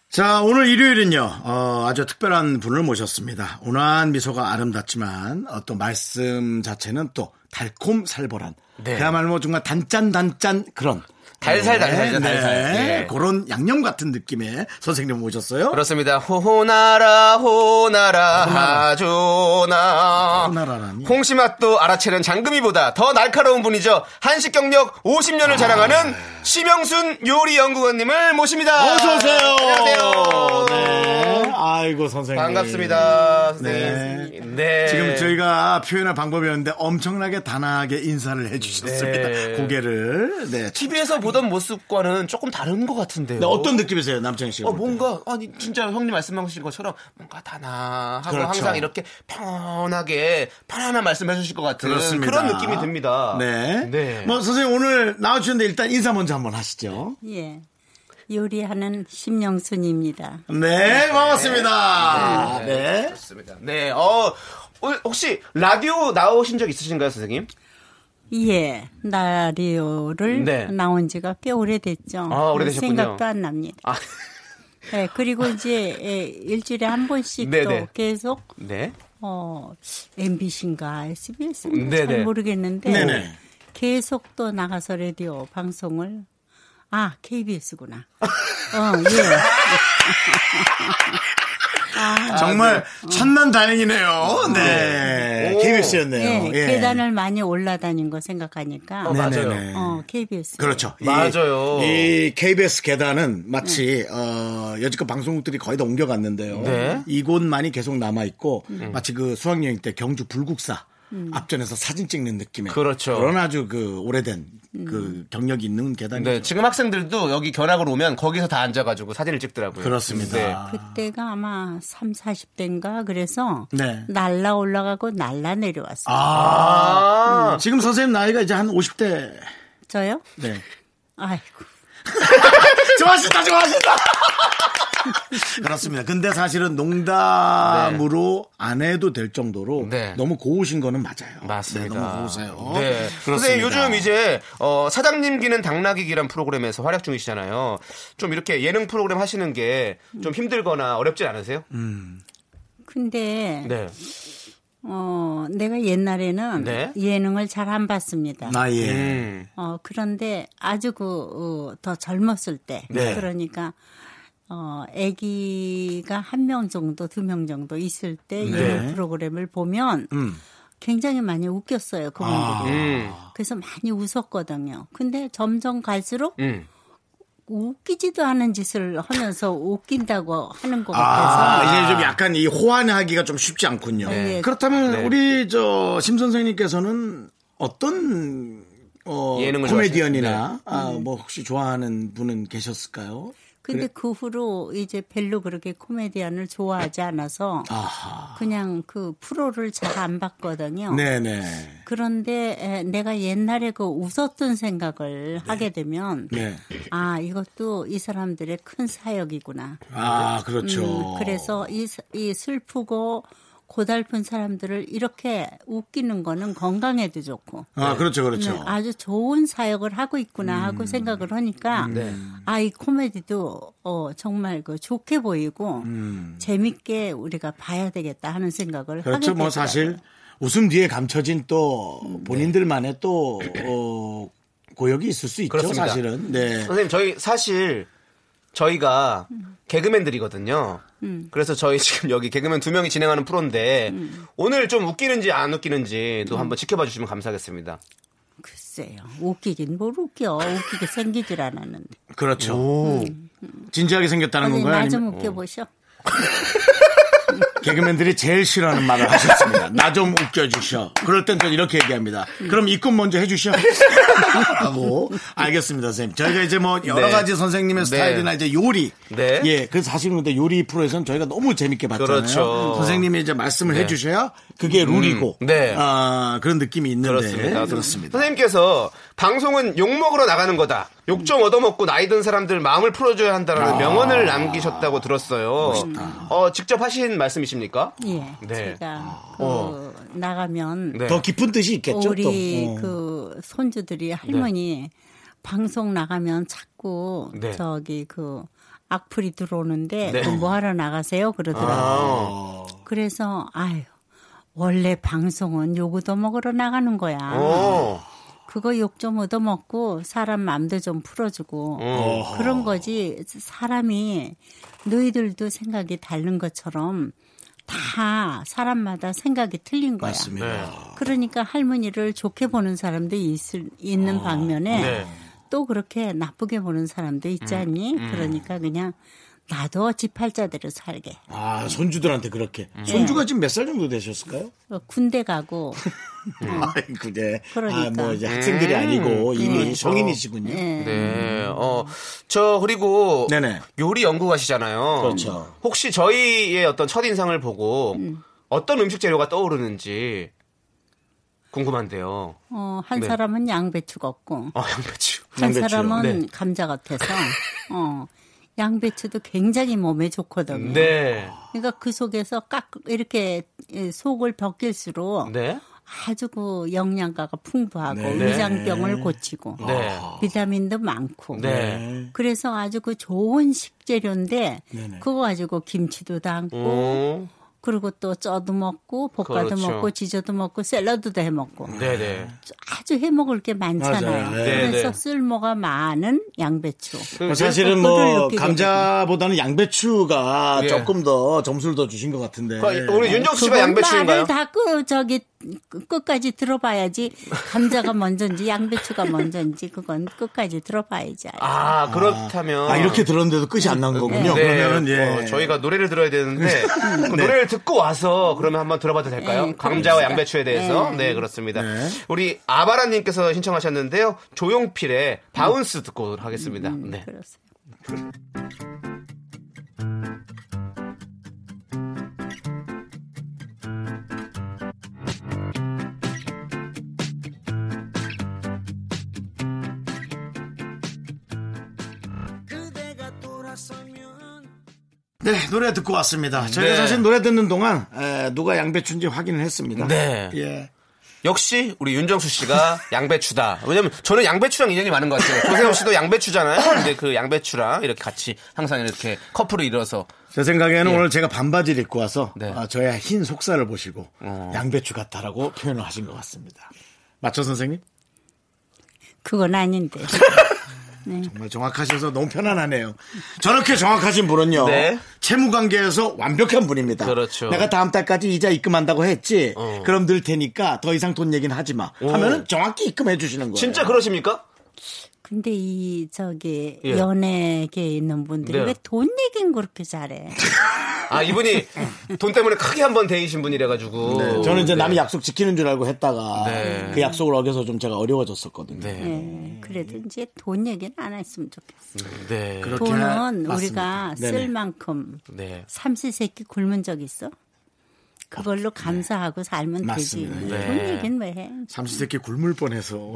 자, 오늘 일요일은요, 어, 아주 특별한 분을 모셨습니다. 온화한 미소가 아름답지만, 어, 또 말씀 자체는 또 달콤 살벌한. 네. 그야말로 정말 단짠단짠 그런. 달살, 네, 달살이죠, 네. 달살. 네. 그런 양념 같은 느낌의 선생님 모셨어요. 그렇습니다. 호나라 호나라 하조나 호나라라니? 홍시맛도 알아채는 장금이보다 더 날카로운 분이죠. 한식 경력 50년을 아. 자랑하는 심영순 요리 연구원님을 모십니다. 어서오세요. 안녕하세요. 네. 아이고, 선생님. 반갑습니다. 네. 선생님. 네. 지금 저희가 표현할 방법이었는데 엄청나게 단아하게 인사를 해주셨습니다. 네. 고개를. 네. TV에서 보던 모습과는 조금 다른 것 같은데요. 네, 어떤 느낌이세요, 남창희 씨가? 어? 뭔가, 아니, 진짜 형님 말씀하신 것처럼 뭔가 단아하고 그렇죠. 항상 이렇게 편하게, 편안한 말씀 해 주실 것 같은 그렇습니다. 그런 느낌이 듭니다. 네. 네. 뭐 선생님 오늘 나와주셨는데 일단 인사 먼저 한번 하시죠. 예. 요리하는 심영순입니다. 네, 반갑습니다. 네. 좋습니다. 네, 어, 오늘 혹시 라디오 나오신 적 있으신가요, 선생님? 예. 라디오를 네. 나온 지가 꽤 오래됐죠. 아, 오래되셨군요. 생각도 안 납니다. 아, 예, 그리고 이제 예, 일주일에 한 번씩 네네. 또 계속 네. 어, MBC인가 SBS인가 네네. 잘 모르겠는데 네네. 계속 또 나가서 라디오 방송을 아 KBS구나. 어, 예. 아, 정말 천만 다행이네요. 네. 오. KBS였네요. 예, 계단을 많이 올라다닌 거 생각하니까 어, 맞아요. 어, KBS. 그렇죠. 이- 맞아요. 이, KBS 계단은 마치 어, 여지껏 방송국들이 거의 다 옮겨갔는데요. 네. 이곳만이 계속 남아 있고 마치 그 수학여행 때 경주 불국사 앞전에서 사진 찍는 느낌의 그렇죠. 그런 아주 그 오래된 그 경력이 있는 계단이죠. 네, 지금 학생들도 여기 견학을 오면 거기서 다 앉아가지고 사진을 찍더라고요. 그렇습니다. 네. 그때가 아마 3, 40대인가 그래서 네. 날라 올라가고 날라 내려왔어요. 아, 지금 선생님 나이가 이제 한 50대. 저요? 네. 아이고. 좋아하신다, 좋아하신다. 그렇습니다. 근데 사실은 농담으로 안 해도 될 정도로 네. 너무 고우신 거는 맞아요. 맞습니다. 네, 너무 고우세요. 네. 그렇습니다. 선생님 요즘 이제 어, 사장님 기는 당나귀기란 프로그램에서 활약 중이시잖아요. 좀 이렇게 예능 프로그램 하시는 게 좀 힘들거나 어렵지 않으세요? 근데 네. 어, 내가 옛날에는 네. 예능을 잘 안 봤습니다. 아, 예. 음. 어, 그런데 아주 그, 어, 더 젊었을 때. 네. 그러니까, 어, 아기가 한 명 정도, 두 명 정도 있을 때 네. 예능 프로그램을 보면 음. 굉장히 많이 웃겼어요, 그분들이. 음. 그래서 많이 웃었거든요. 근데 점점 갈수록 음. 웃기지도 않은 짓을 하면서 웃긴다고 하는 것 아, 같아서. 이제 좀 약간 이 호환하기가 좀 쉽지 않군요. 네. 그렇다면 네. 우리 저 심 선생님께서는 어떤 어, 예능을 코미디언이나 아, 뭐 혹시 좋아하는 분은 계셨을까요? 근데 그 후로 이제 별로 그렇게 코미디언을 좋아하지 않아서 아하. 그냥 그 프로를 잘 안 봤거든요. 네네. 그런데 에, 내가 옛날에 그 웃었던 생각을 하게 되면 네. 아 이것도 이 사람들의 큰 사역이구나. 아, 그렇죠. 음, 그래서 이, 사- 이 슬프고 고달픈 사람들을 이렇게 웃기는 거는 건강에도 좋고 아, 그렇죠, 그렇죠. 네, 아주 좋은 사역을 하고 있구나 하고 생각을 하니까 아이 코미디도 어, 정말 그 좋게 보이고 재밌게 우리가 봐야 되겠다 하는 생각을 하게 그렇죠. 되더라고요. 뭐 사실 웃음 뒤에 감춰진 또 본인들만의 또 어, 고역이 있을 수 있죠, 그렇습니다. 사실은. 네. 선생님 저희 사실 저희가 개그맨들이거든요. 그래서 저희 지금 여기 개그맨 두 명이 진행하는 프로인데 오늘 좀 웃기는지 안 웃기는지 또 한번 지켜봐 주시면 감사하겠습니다. 글쎄요. 웃기긴 뭘 웃겨. 웃기게 생기질 않았는데. 그렇죠. 진지하게 생겼다는 건가요? 나좀 아니면 웃겨보셔 개그맨들이 제일 싫어하는 말을 하셨습니다. 나 좀 웃겨주셔. 그럴 땐 전 이렇게 얘기합니다. 그럼 입금 먼저 해주셔. 하고 알겠습니다, 선생님. 저희가 이제 뭐 여러 네. 가지 선생님의 스타일이나 이제 요리. 네. 예, 그래서 사실은 근데 요리 프로에서는 저희가 너무 재밌게 봤잖아요. 그렇죠. 선생님이 이제 말씀을 네. 해주셔야 그게 룰이고. 네. 아, 그런 느낌이 있는데. 그렇습니다. 그렇습니다. 선생님께서 방송은 욕 먹으러 나가는 거다. 욕 좀 얻어먹고 나이 든 사람들 마음을 풀어줘야 한다라는 명언을 남기셨다고 들었어요. 어, 직접 하신 말씀이십니까? 예 네. 제가 그 어. 나가면 네. 더 깊은 뜻이 있겠죠. 우리 또. 어. 그 손주들이 할머니 방송 나가면 자꾸 네. 저기 그 악플이 들어오는데 네. 그뭐 하러 나가세요 그러더라고요. 아. 그래서 아유 원래 방송은 욕 얻어 먹으러 나가는 거야. 어. 그거 욕 좀 얻어 먹고 사람 마음도 좀 풀어주고 어. 그런 거지 사람이 너희들도 생각이 다른 것처럼 다 사람마다 생각이 틀린 거야. 맞습니다. 네. 그러니까 할머니를 좋게 보는 사람도 있을, 있는 반면에 네. 또 그렇게 나쁘게 보는 사람도 있지 않니? 그러니까 그냥 나도 지팔자대로 살게. 아, 손주들한테 그렇게. 손주가 지금 몇 살 정도 되셨을까요? 어, 군대 가고 아이고, 네. 그러니까. 아, 뭐 이제 학생들이 아니고 이미 성인이시군요. 네. 어, 저, 그리고 네네. 요리 연구가시잖아요. 그렇죠. 혹시 저희의 어떤 첫 인상을 보고 어떤 음식 재료가 떠오르는지 궁금한데요. 어, 한 네. 사람은 양배추 같고 어, 양배추. 한 양배추요. 사람은 네. 감자 같아서 어, 양배추도 굉장히 몸에 좋거든요. 네. 그러니까 그 속에서 깍 이렇게 속을 벗길수록 네. 아주 그 영양가가 풍부하고 네. 위장병을 고치고 네. 비타민도 많고 네. 그래서 아주 그 좋은 식재료인데. 그거 가지고 김치도 담고 오. 그리고 또 쪄도 먹고 볶아도 그렇죠. 먹고 지져도 먹고 샐러드도 해 먹고 네네. 아주 해 먹을 게 많잖아요. 네. 그래서 네. 쓸모가 많은 양배추. 뭐 사실은 꿀을 뭐 감자보다는 양배추가 예. 조금 더 점수를 더 주신 것 같은데. 그 우리 윤정수 씨가 양배추인가요? 말을 다 끄, 저기 끝- 끝까지 들어봐야지 감자가 먼저인지 양배추가 먼저인지 그건 끝까지 들어봐야지. 알죠. 아, 그렇다면. 아 이렇게 들었는데도 끝이 안 난 거군요. 네, 그러면은 예. 어, 저희가 노래를 들어야 되는데 그 노래를 듣고 와서 그러면 한번 들어봐도 될까요? 네, 감자와. 양배추에 대해서 네, 네. 그렇습니다. 네. 우리 아바라님께서 신청하셨는데요, 조용필의 Bounce 듣고 하겠습니다. 네. 그렇습니다. 노래 듣고 왔습니다. 저희가 네. 사실 노래 듣는 동안 에, 누가 양배추인지 확인을 했습니다. 네. 예. 역시 우리 윤정수 씨가 양배추다. 왜냐면 저는 양배추랑 인연이 많은 것 같아요. 조세호 씨도 양배추잖아요. 근데 그 양배추랑 이렇게 같이 항상 이렇게 커플을 이뤄서 제 생각에는 예. 오늘 제가 반바지를 입고 와서 네. 아, 저의 흰 속살을 보시고 어. 양배추 같다라고 표현을 하신 것 같습니다. 맞죠, 선생님? 그건 아닌데. 정말 정확하셔서 너무 편안하네요. 저렇게 정확하신 분은요. 네. 채무 관계에서 완벽한 분입니다. 그렇죠. 내가 다음 달까지 이자 입금한다고 했지. 어. 그럼 늘 테니까 더 이상 돈 얘기는 하지 마. 하면은 정확히 입금해 주시는 거예요. 진짜 그러십니까? 근데 이 저기 예. 연예계에 있는 분들이 네. 왜돈 얘기는 그렇게 잘해? 아 이분이 돈 때문에 크게 한 번 데이신 분이래 가지고 네, 저는 이제 남이 약속 지키는 줄 알고 했다가 네. 그 약속을 어겨서 좀 제가 어려워졌었거든요. 네. 예, 그래도 이제 돈 얘기는 안 했으면 좋겠어. 네. 돈은 맞습니다. 우리가 네네. 쓸 만큼 네. 삼시세끼 굶은 적 있어? 그걸로 감사하고 살면 맞습니다. 되지. 네. 돈 얘기는 왜 해? 삼시세끼 굶을 뻔해서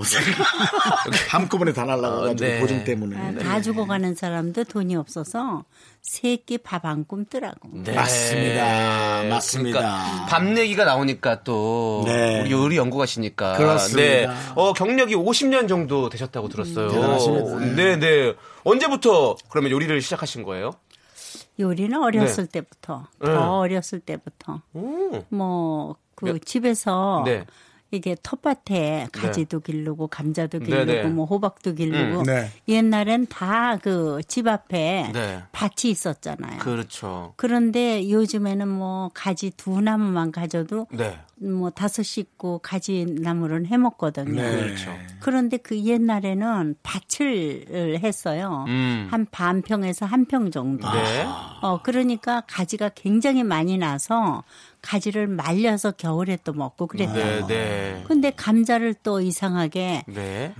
한꺼번에 다 날라가가지고 네. 보증 때문에. 아, 다 죽어가는 사람도 돈이 없어서 세끼 밥 안 굶더라고. 네. 맞습니다. 맞습니다. 그러니까 밤 얘기가 나오니까 또 네. 우리 요리 연구가시니까 그렇습니다. 네. 어, 경력이 50년 정도 되셨다고 들었어요. 대단하십니다. 네, 네. 언제부터 그러면 요리를 시작하신 거예요? 요리는 어렸을 때부터 더 네. 어렸을 때부터 오. 뭐그 몇- 집에서 네. 이게 텃밭에 가지도 기르고 감자도 기르고 네, 네. 뭐 호박도 기르고 음, 네. 옛날엔 다 그 집 앞에 네. 밭이 있었잖아요. 그렇죠. 그런데 요즘에는 뭐 가지 두 나무만 가져도 네. 뭐 다섯 식구 가지 나무를 해 먹거든요. 그렇죠. 그런데 그 옛날에는 밭을 했어요. 음. 한 반 평에서 한 평 정도. 네. 어 그러니까 가지가 굉장히 많이 나서 가지를 말려서 겨울에 또 먹고 그랬다. 네, 네. 근데 감자를 또 이상하게 네.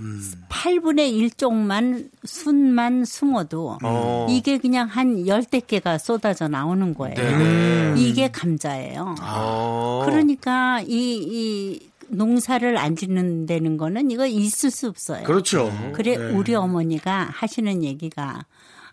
8분의 1 쪽만 순만 숨어도 어. 이게 그냥 한 열댓 개가 쏟아져 나오는 거예요. 네, 네. 이게 감자예요. 어. 그러니까 이, 이 농사를 안 짓는다는 거는 이거 있을 수 없어요. 그렇죠. 그래 네. 우리 어머니가 하시는 얘기가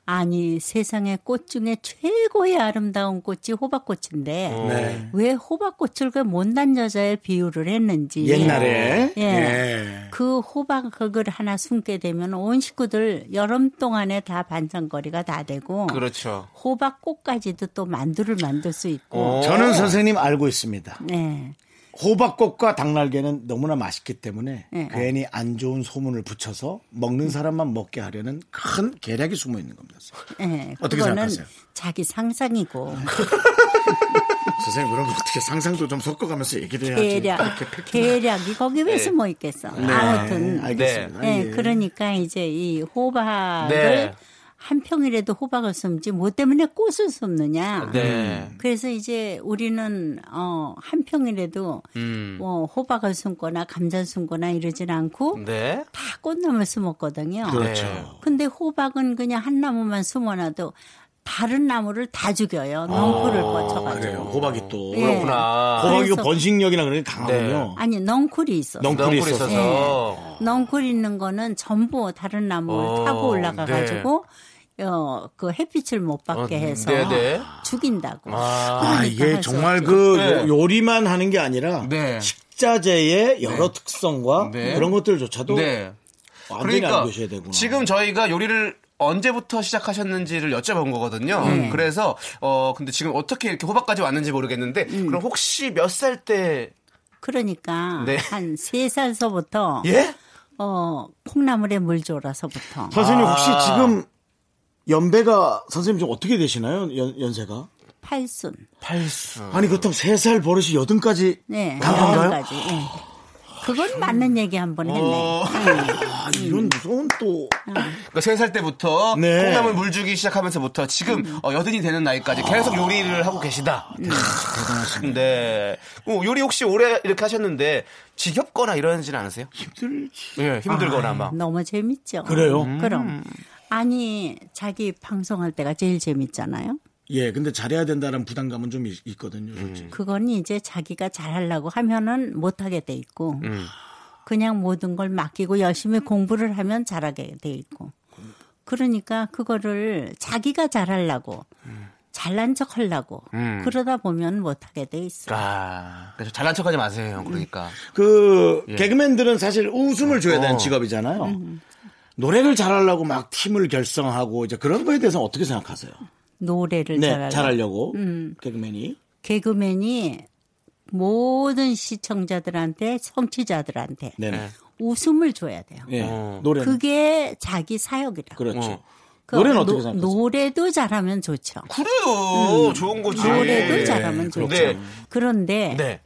아니 세상에 꽃 중에 최고의 아름다운 꽃이 호박꽃인데 네. 왜 호박꽃을 그 못난 여자에 비유를 했는지 옛날에 예. 예. 그 호박을 하나 숨게 되면 온 식구들 여름 동안에 다 반찬거리가 다 되고 그렇죠. 호박꽃까지도 또 만두를 만들 수 있고 어. 저는 선생님 알고 있습니다. 네. 호박꽃과 닭날개는 너무나 맛있기 때문에 네. 괜히 안 좋은 소문을 붙여서 먹는 사람만 먹게 하려는 큰 계략이 숨어 있는 겁니다. 네, 어떻게 그거는 생각하세요? 자기 상상이고 선생님 그럼 어떻게 상상도 좀 섞어가면서 얘기를 해야지. 계략, 계략이 거기 왜 숨어 있겠어. 아무튼 네, 알겠습니다. 네, 예. 그러니까 이제 이 호박을 네. 한 평이라도 호박을 숨지 뭐 때문에 꽃을 숨느냐. 네. 그래서 이제 우리는 어, 한 평이라도 음. 뭐 호박을 숨거나 감자를 숨거나 이러진 않고 네. 다 꽃나무를 숨었거든요. 그렇죠. 네. 근데 호박은 그냥 한 나무만 숨어놔도 다른 나무를 다 죽여요. 넝쿨을 뻗쳐가지고. 아, 그래요. 호박이 또 예. 그렇구나. 호박이 번식력이나 그런 게 강하군요. 네. 아니 넝쿨이 있어. 넝- 넝쿨이 넝쿨이 있어서. 예. 넝쿨 있는 거는 전부 다른 나무를 어, 타고 올라가가지고 어, 그 햇빛을 못 받게 어, 해서 네네. 죽인다고. 아, 그러니까 이게 정말. 그 네. 요- 요리만 하는 게 아니라 네. 식자재의 여러 특성과 네. 그런 것들조차도 네. 완전히 그러니까 알고 되구나. 지금 저희가 요리를 언제부터 시작하셨는지를 여쭤본 거거든요. 네. 그래서 어 근데 지금 어떻게 이렇게 호박까지 왔는지 모르겠는데 음. 그럼 혹시 몇 살 때 그러니까 네. 한세 살서부터 예? 어, 콩나물에 물 졸아서부터 선생님 아. 혹시 지금 연배가 선생님 좀 어떻게 되시나요? 연, 연세가? 팔순. 팔수. 아니 그렇다면 세 살 버릇이 여든까지 네? 여기까지. 예. 그건 맞는 얘기 한번 했네. 어. 아, 이런 무서운 또 그러니까 세 살 때부터 네. 콩나물 물 주기 시작하면서부터 지금 음. 어, 여든이 되는 나이까지 계속 요리를 하고 계시다. 네. 어, 요리 혹시 오래 이렇게 하셨는데 지겹거나 이러지는 않으세요? 힘들지. 예, 힘들거나 막. 너무 재밌죠. 그래요? 그럼. 아니, 자기 방송할 때가 제일 재밌잖아요. 예, 근데 잘해야 된다는 부담감은 좀 있, 있거든요. 솔직히. 그건 이제 자기가 잘하려고 하면은 못하게 돼 있고, 음. 그냥 모든 걸 맡기고 열심히 공부를 하면 잘하게 돼 있고. 그러니까 그거를 자기가 잘하려고 잘난 척 하려고 음. 그러다 보면 못하게 돼 있어. 아, 그래서 잘난 척하지 마세요. 형. 그러니까. 그 개그맨들은 사실 웃음을 줘야 되는 어. 직업이잖아요. 음. 노래를 잘하려고 막 팀을 결성하고 이제 그런 거에 대해서 어떻게 생각하세요? 노래를 네, 잘하려고. 잘하려고 음. 개그맨이 개그맨이 모든 시청자들한테 청취자들한테 네. 네. 웃음을 줘야 돼요. 예. 어. 노래 그게 자기 사역이라. 그렇죠. 어. 그 노래는 어떻게 노- 생각하세요? 노래도 잘하면 좋죠. 그래요. 좋은 거지. 노래도 예. 잘하면 좋죠. 네. 그런데 네.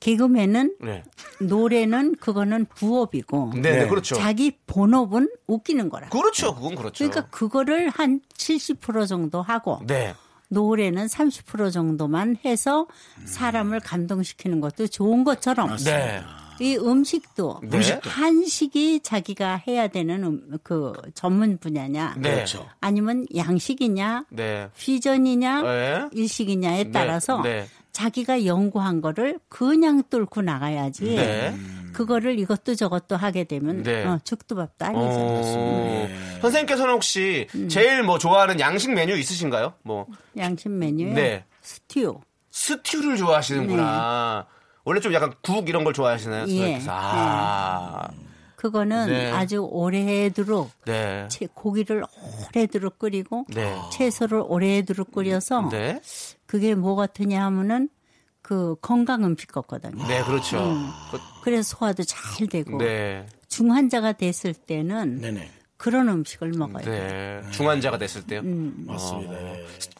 개그맨은 네. 노래는 그거는 부업이고 네, 네, 네. 그렇죠. 자기 본업은 웃기는 거라. 그렇죠. 그건 그렇죠. 그러니까 그거를 한 70% 정도 하고 네. 노래는 30% 정도만 해서 사람을 감동시키는 것도 좋은 것처럼 네. 이 음식도 네. 한식이 자기가 해야 되는 음, 그 전문 분야냐 네. 그렇죠. 아니면 양식이냐 네. 퓨전이냐 네. 일식이냐에 네. 따라서 네. 자기가 연구한 거를 그냥 뚫고 나가야지 네. 그거를 이것도 저것도 하게 되면 네. 어, 죽도 밥도 아니죠. 어. 선생님께서는 혹시 제일 뭐 좋아하는 양식 메뉴 있으신가요? 뭐 양식 메뉴에 네. 스튜 스튜를 좋아하시는구나. 원래 좀 약간 국 이런 걸 좋아하시나요? 네. 예. 아. 그거는 네. 아주 오래도록 네. 채- 고기를 오래도록 끓이고 네. 채소를 오래도록 끓여서 네. 그게 뭐 같으냐 하면은 그 건강 음식 같거든요. 네, 그렇죠. 그- 그래서 소화도 잘 되고 네. 중환자가 됐을 때는 네네. 그런 음식을 먹어요. 네. 중환자가 됐을 때요. 맞습니다.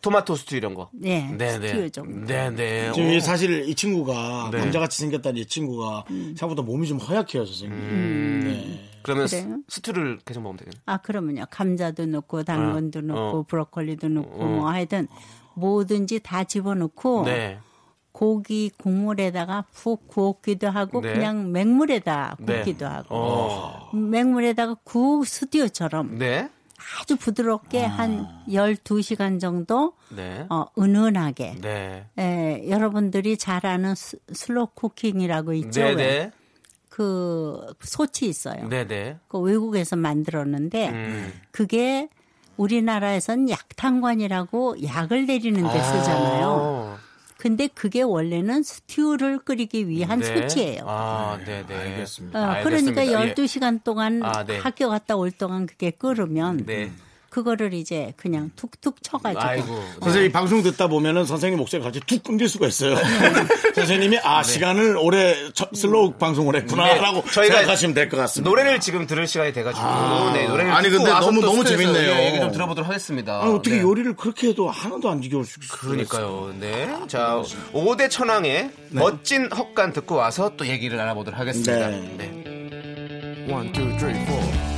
토마토 스튜 이런 거. 네, 네, 스튜 네. 정도. 네, 네. 지금 사실 이 친구가 네. 남자같이 생겼다는 이 친구가 생각보다 몸이 좀 허약해요, 선생님. 음. 네. 그러면 그래요? 스- 스튜를 계속 먹으면 되겠네. 아 그러면요 감자도 넣고 당근도 어. 넣고 어. 브로콜리도 넣고 어. 뭐 하여튼 뭐든지 다 집어넣고 네. 고기 국물에다가 푹 구웠기도 하고 네. 그냥 맹물에다 네. 굽기도 하고 어. 맹물에다가 구 스튜처럼 네. 아주 부드럽게 한 12시간 정도 네. 어, 은은하게 네. 에, 여러분들이 잘 아는 스, slow cooking이라고 있죠. 네, 왜? 네. 그 솥이 있어요. 네, 네. 그 외국에서 만들었는데 음. 그게 우리나라에선 약탕관이라고 약을 내리는 데 쓰잖아요. 아. 근데 그게 원래는 스튜를 끓이기 위한 네. 소치예요. 아, 네, 네. 알겠습니다. 어, 알겠습니다. 그러니까 예. 12시간 동안 아, 네. 학교 갔다 올 동안 그게 끓으면 네. 그거를 이제 그냥 툭툭 쳐가지고 아이고. 선생님 방송 듣다 보면은 선생님 목소리 갑자기 툭 끊길 수가 있어요. 선생님이 아 시간을 오래 저- slow 방송을 했구나라고 네, 저희가 생각하시면 될 것 같습니다. 노래를 지금 들을 시간이 돼가지고 네 노래를 아니, 근데 너무- 또 너무 재밌네요. 예, 얘기 좀 들어보도록 하겠습니다. 아니, 어떻게 네. 요리를 그렇게 해도 하나도 안 지겨울 수 있어요? 그러니까요. 네. 자, 5대 천왕의 멋진 헛간 듣고 와서 또 얘기를 알아보도록 하겠습니다. 네. 네. One, two, three, four.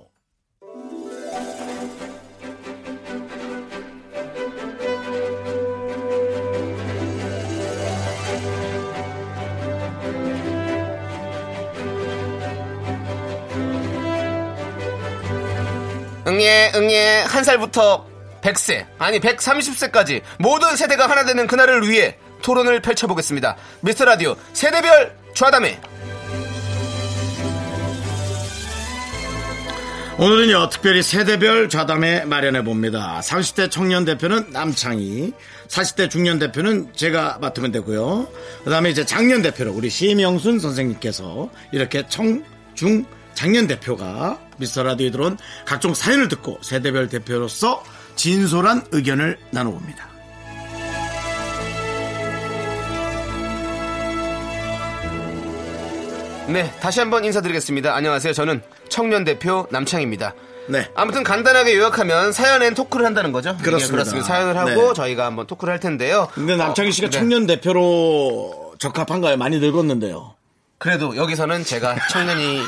응예, 응예, 한 살부터 100세, 아니 130세까지 모든 세대가 하나 되는 그날을 위해 토론을 펼쳐보겠습니다. 미스터 라디오 세대별 좌담회. 오늘은요 특별히 세대별 좌담회 마련해 봅니다. 30대 청년 대표는 남창희, 40대 중년 대표는 제가 맡으면 되고요. 그다음에 이제 장년 대표로 우리 심영순 선생님께서 이렇게 청, 중, 장년 대표가 미스터 라디오에 들어온 각종 사연을 듣고 세대별 대표로서 진솔한 의견을 나눠봅니다. 네, 다시 한번 인사드리겠습니다. 안녕하세요. 저는 청년 대표 남창입니다. 네. 아무튼 간단하게 요약하면 사연엔 토크를 한다는 거죠. 이게 그렇습니다. 그렇습니다. 사연을 하고 네. 저희가 한번 토크를 할 텐데요. 근데 남창희 씨가 어, 네. 청년 대표로 적합한가요? 많이 늙었는데요. 그래도 여기서는 제가 청년이지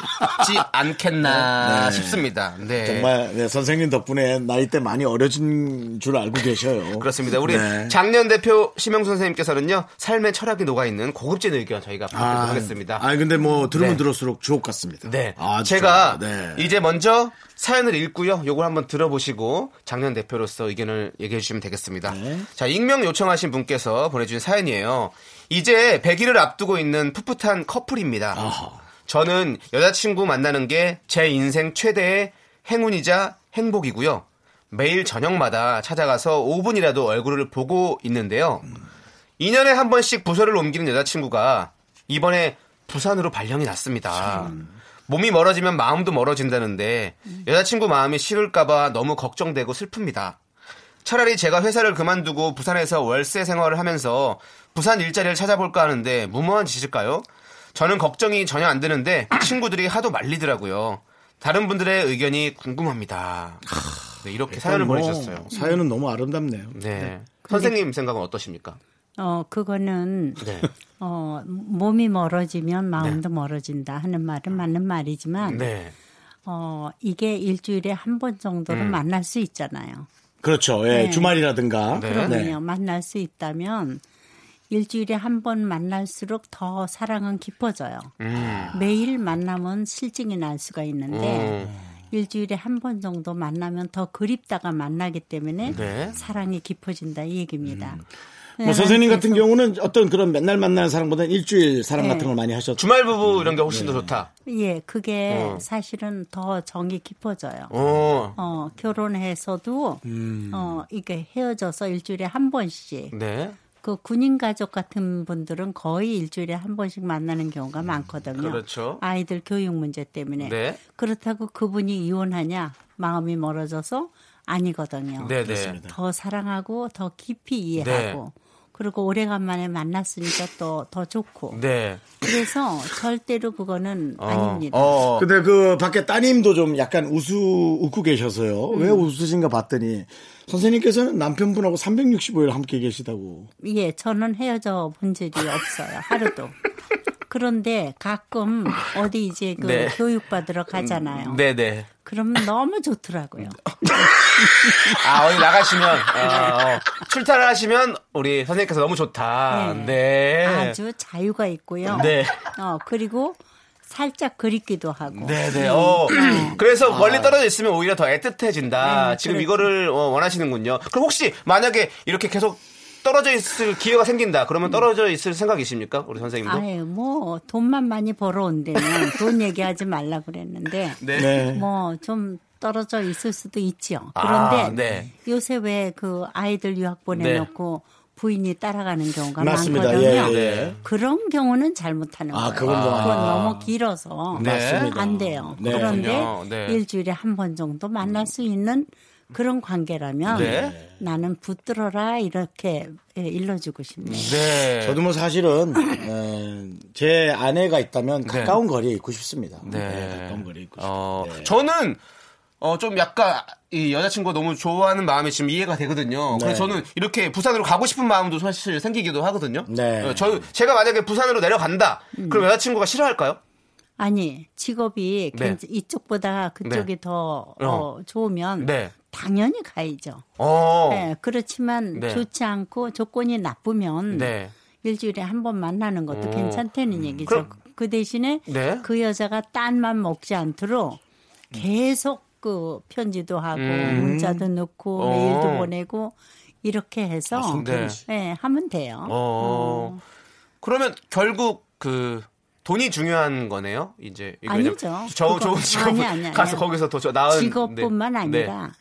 않겠나 네. 싶습니다. 네. 정말 네, 선생님 덕분에 나이 때 많이 어려진 줄 알고 계셔요. 그렇습니다. 우리 네. 작년 대표 심영수 선생님께서는요 삶의 철학이 녹아 있는 고급진 의견 저희가 받도록 하겠습니다. 아 근데 뭐 들으면 네. 들을수록 주옥 같습니다. 네. 아, 제가 네. 이제 먼저 사연을 읽고요. 요걸 한번 들어보시고 작년 대표로서 의견을 얘기해 주시면 되겠습니다. 네. 자, 익명 요청하신 분께서 보내주신 사연이에요. 이제 100일을 앞두고 있는 풋풋한 커플입니다. 저는 여자친구 만나는 게 제 인생 최대의 행운이자 행복이고요. 매일 저녁마다 찾아가서 5분이라도 얼굴을 보고 있는데요. 2년에 한 번씩 부서를 옮기는 여자친구가 이번에 부산으로 발령이 났습니다. 몸이 멀어지면 마음도 멀어진다는데 여자친구 마음이 싫을까봐 너무 걱정되고 슬픕니다. 차라리 제가 회사를 그만두고 부산에서 월세 생활을 하면서 부산 일자리를 찾아볼까 하는데 무모한 짓일까요? 저는 걱정이 전혀 안 되는데 친구들이 하도 말리더라고요. 다른 분들의 의견이 궁금합니다. 네, 이렇게 사연을 뭐 보내주셨어요. 사연은 너무 아름답네요. 네. 선생님 생각은 어떠십니까? 어, 그거는 네. 어, 몸이 멀어지면 마음도 멀어진다 하는 말은 맞는 말이지만 네. 어, 이게 일주일에 한 번 정도는 만날 수 있잖아요. 그렇죠. 예, 네. 주말이라든가. 네. 그러면요. 만날 수 있다면 일주일에 한 번 만날수록 더 사랑은 깊어져요. 음. 매일 만나면 실증이 날 수가 있는데 음. 일주일에 한 번 정도 만나면 더 그립다가 만나기 때문에 네. 사랑이 깊어진다 이 얘기입니다. 네, 뭐 선생님 같은 그래서 경우는 어떤 그런 맨날 만나는 사람보다는 일주일 사랑 네. 같은 걸 많이 하셨죠. 주말 부부 이런 게 훨씬 더 좋다. 예, 그게 어. 사실은 더 정이 깊어져요. 어. 어, 결혼해서도 어, 이게 헤어져서 일주일에 한 번씩 네. 그 군인 가족 같은 분들은 거의 일주일에 한 번씩 만나는 경우가 많거든요. 그렇죠. 아이들 교육 문제 때문에. 네. 그렇다고 그분이 이혼하냐 마음이 멀어져서 아니거든요. 네, 네. 더 사랑하고 더 깊이 이해하고 그리고 오래간만에 만났으니까 또 더 좋고. 네. 그래서 절대로 그거는 어. 아닙니다. 어. 근데 그 밖에 따님도 좀 약간 우수 웃고 계셔서요. 음. 왜 웃으신가 봤더니 선생님께서는 남편분하고 365일 함께 계시다고. 예, 저는 헤어져 본 적이 없어요. 하루도. 그런데 가끔 어디 이제 그 네. 교육 받으러 가잖아요. 네, 네. 그러면 너무 좋더라고요. 아, 어디 나가시면, 어, 어, 출타를 하시면, 우리 선생님께서 너무 좋다. 네. 네. 아주 자유가 있고요. 네. 어, 그리고 살짝 그립기도 하고. 네네. 어. 그래서 멀리 떨어져 있으면 오히려 더 애틋해진다. 네, 지금 그렇죠. 이거를 어, 원하시는군요. 그럼 혹시 만약에 이렇게 계속 떨어져 있을 기회가 생긴다. 그러면 떨어져 있을 생각이십니까? 우리 선생님도? 아유, 뭐 돈만 많이 벌어온다면 돈 얘기하지 말라 그랬는데 네. 네. 뭐 좀 떨어져 있을 수도 있죠. 아, 그런데 네. 요새 왜 그 아이들 유학 보내놓고 부인이 따라가는 경우가 맞습니다. 많거든요. 예, 예. 네. 그런 경우는 잘못하는 아, 거예요. 그건 뭐- 그건 아. 너무 길어서 네. 안 돼요. 네. 그런데. 네. 일주일에 한 번 정도 만날 수 있는 그런 관계라면 네. 나는 붙들어라 이렇게 예, 일러주고 싶네요. 네. 저도 뭐 사실은 어, 제 아내가 있다면 가까운 거리에 있고 싶습니다. 네. 가까운 거리에 있고 싶습니다. 어, 네. 저는 어, 좀 약간 이 여자친구가 너무 좋아하는 마음이 지금 이해가 되거든요. 네. 그래서 저는 이렇게 부산으로 가고 싶은 마음도 사실 생기기도 하거든요. 네. 어, 저 제가 만약에 부산으로 내려간다. 음. 그럼 여자친구가 싫어할까요? 아니 직업이 네. 이쪽보다 그쪽이 네. 더 어. 어, 좋으면 네. 당연히 가야죠. 어. 네, 그렇지만 네. 좋지 않고 조건이 나쁘면 네. 일주일에 한 번 만나는 것도 어. 괜찮다는 얘기죠. 그럼- 그 대신에 네. 그 여자가 딴만 먹지 않도록 계속 그 편지도 하고 음. 문자도 넣고 어. 메일도 보내고 이렇게 해서 네. 네, 하면 돼요. 어. 그러면 결국 그 돈이 중요한 거네요. 이제 아니죠. 저 그거- 좋은 직업 아니, 아니, 아니. 가서 거기서 더 저- 나은 직업뿐만 네. 아니라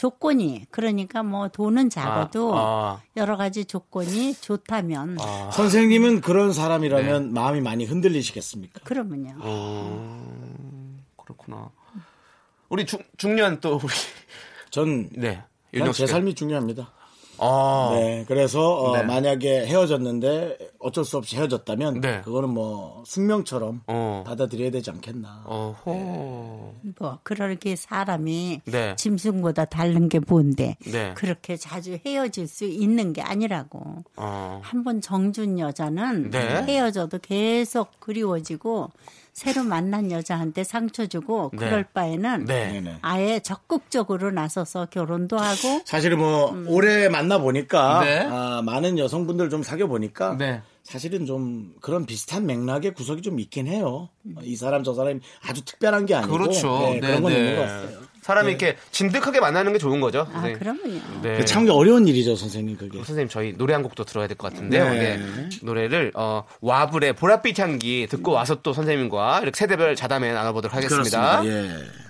조건이 그러니까 뭐 돈은 작아도 아. 여러 가지 조건이 좋다면 선생님은 그런 사람이라면 마음이 많이 흔들리시겠습니까? 그러면요. 어, 그렇구나. 우리 중, 중년 또 우리 전 네. 그냥 윤정수 제 씨. 삶이 중요합니다. 어. 네, 그래서 어, 네. 만약에 헤어졌는데 어쩔 수 없이 헤어졌다면 네. 그거는 뭐 숙명처럼 어. 받아들여야 되지 않겠나. 어허. 뭐 그렇게 사람이 네. 짐승보다 다른 게 뭔데 네. 그렇게 자주 헤어질 수 있는 게 아니라고. 어. 한번 정준 여자는 네. 헤어져도 계속 그리워지고 새로 만난 여자한테 상처 주고 네. 그럴 바에는 네. 아예 적극적으로 나서서 결혼도 하고 사실은 뭐 오래 만나 보니까 네. 아, 많은 여성분들 좀 사귀어 보니까 네. 사실은 좀 그런 비슷한 맥락의 구석이 좀 있긴 해요. 이 사람 저 사람이 아주 특별한 게 아니고 그렇죠. 네, 그런 건 네, 있는 것 네. 같아요. 사람이 이렇게 진득하게 만나는 게 좋은 거죠. 아 네. 그러면요. 네. 참 어려운 일이죠, 선생님 그게. 선생님 저희 노래 한 곡도 들어야 될 것 같은데요. 네. 네. 노래를 어, 와불의 보랏빛 향기 듣고 와서 또 선생님과 이렇게 세대별 자담회 나눠보도록 하겠습니다. 그렇습니다. 예.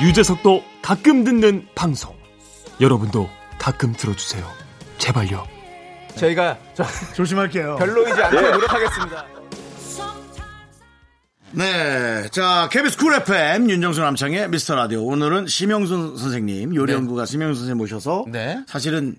유재석도 가끔 듣는 방송. 여러분도 가끔 들어주세요. 제발요. 저희가 저 조심할게요. 별로이지 않게 노력하겠습니다. 네. 자, KBS 쿨 FM 윤정수 남창희의 미스터 라디오. 오늘은 심영순 선생님, 요리 네. 연구가 심영순 선생님 모셔서 네. 사실은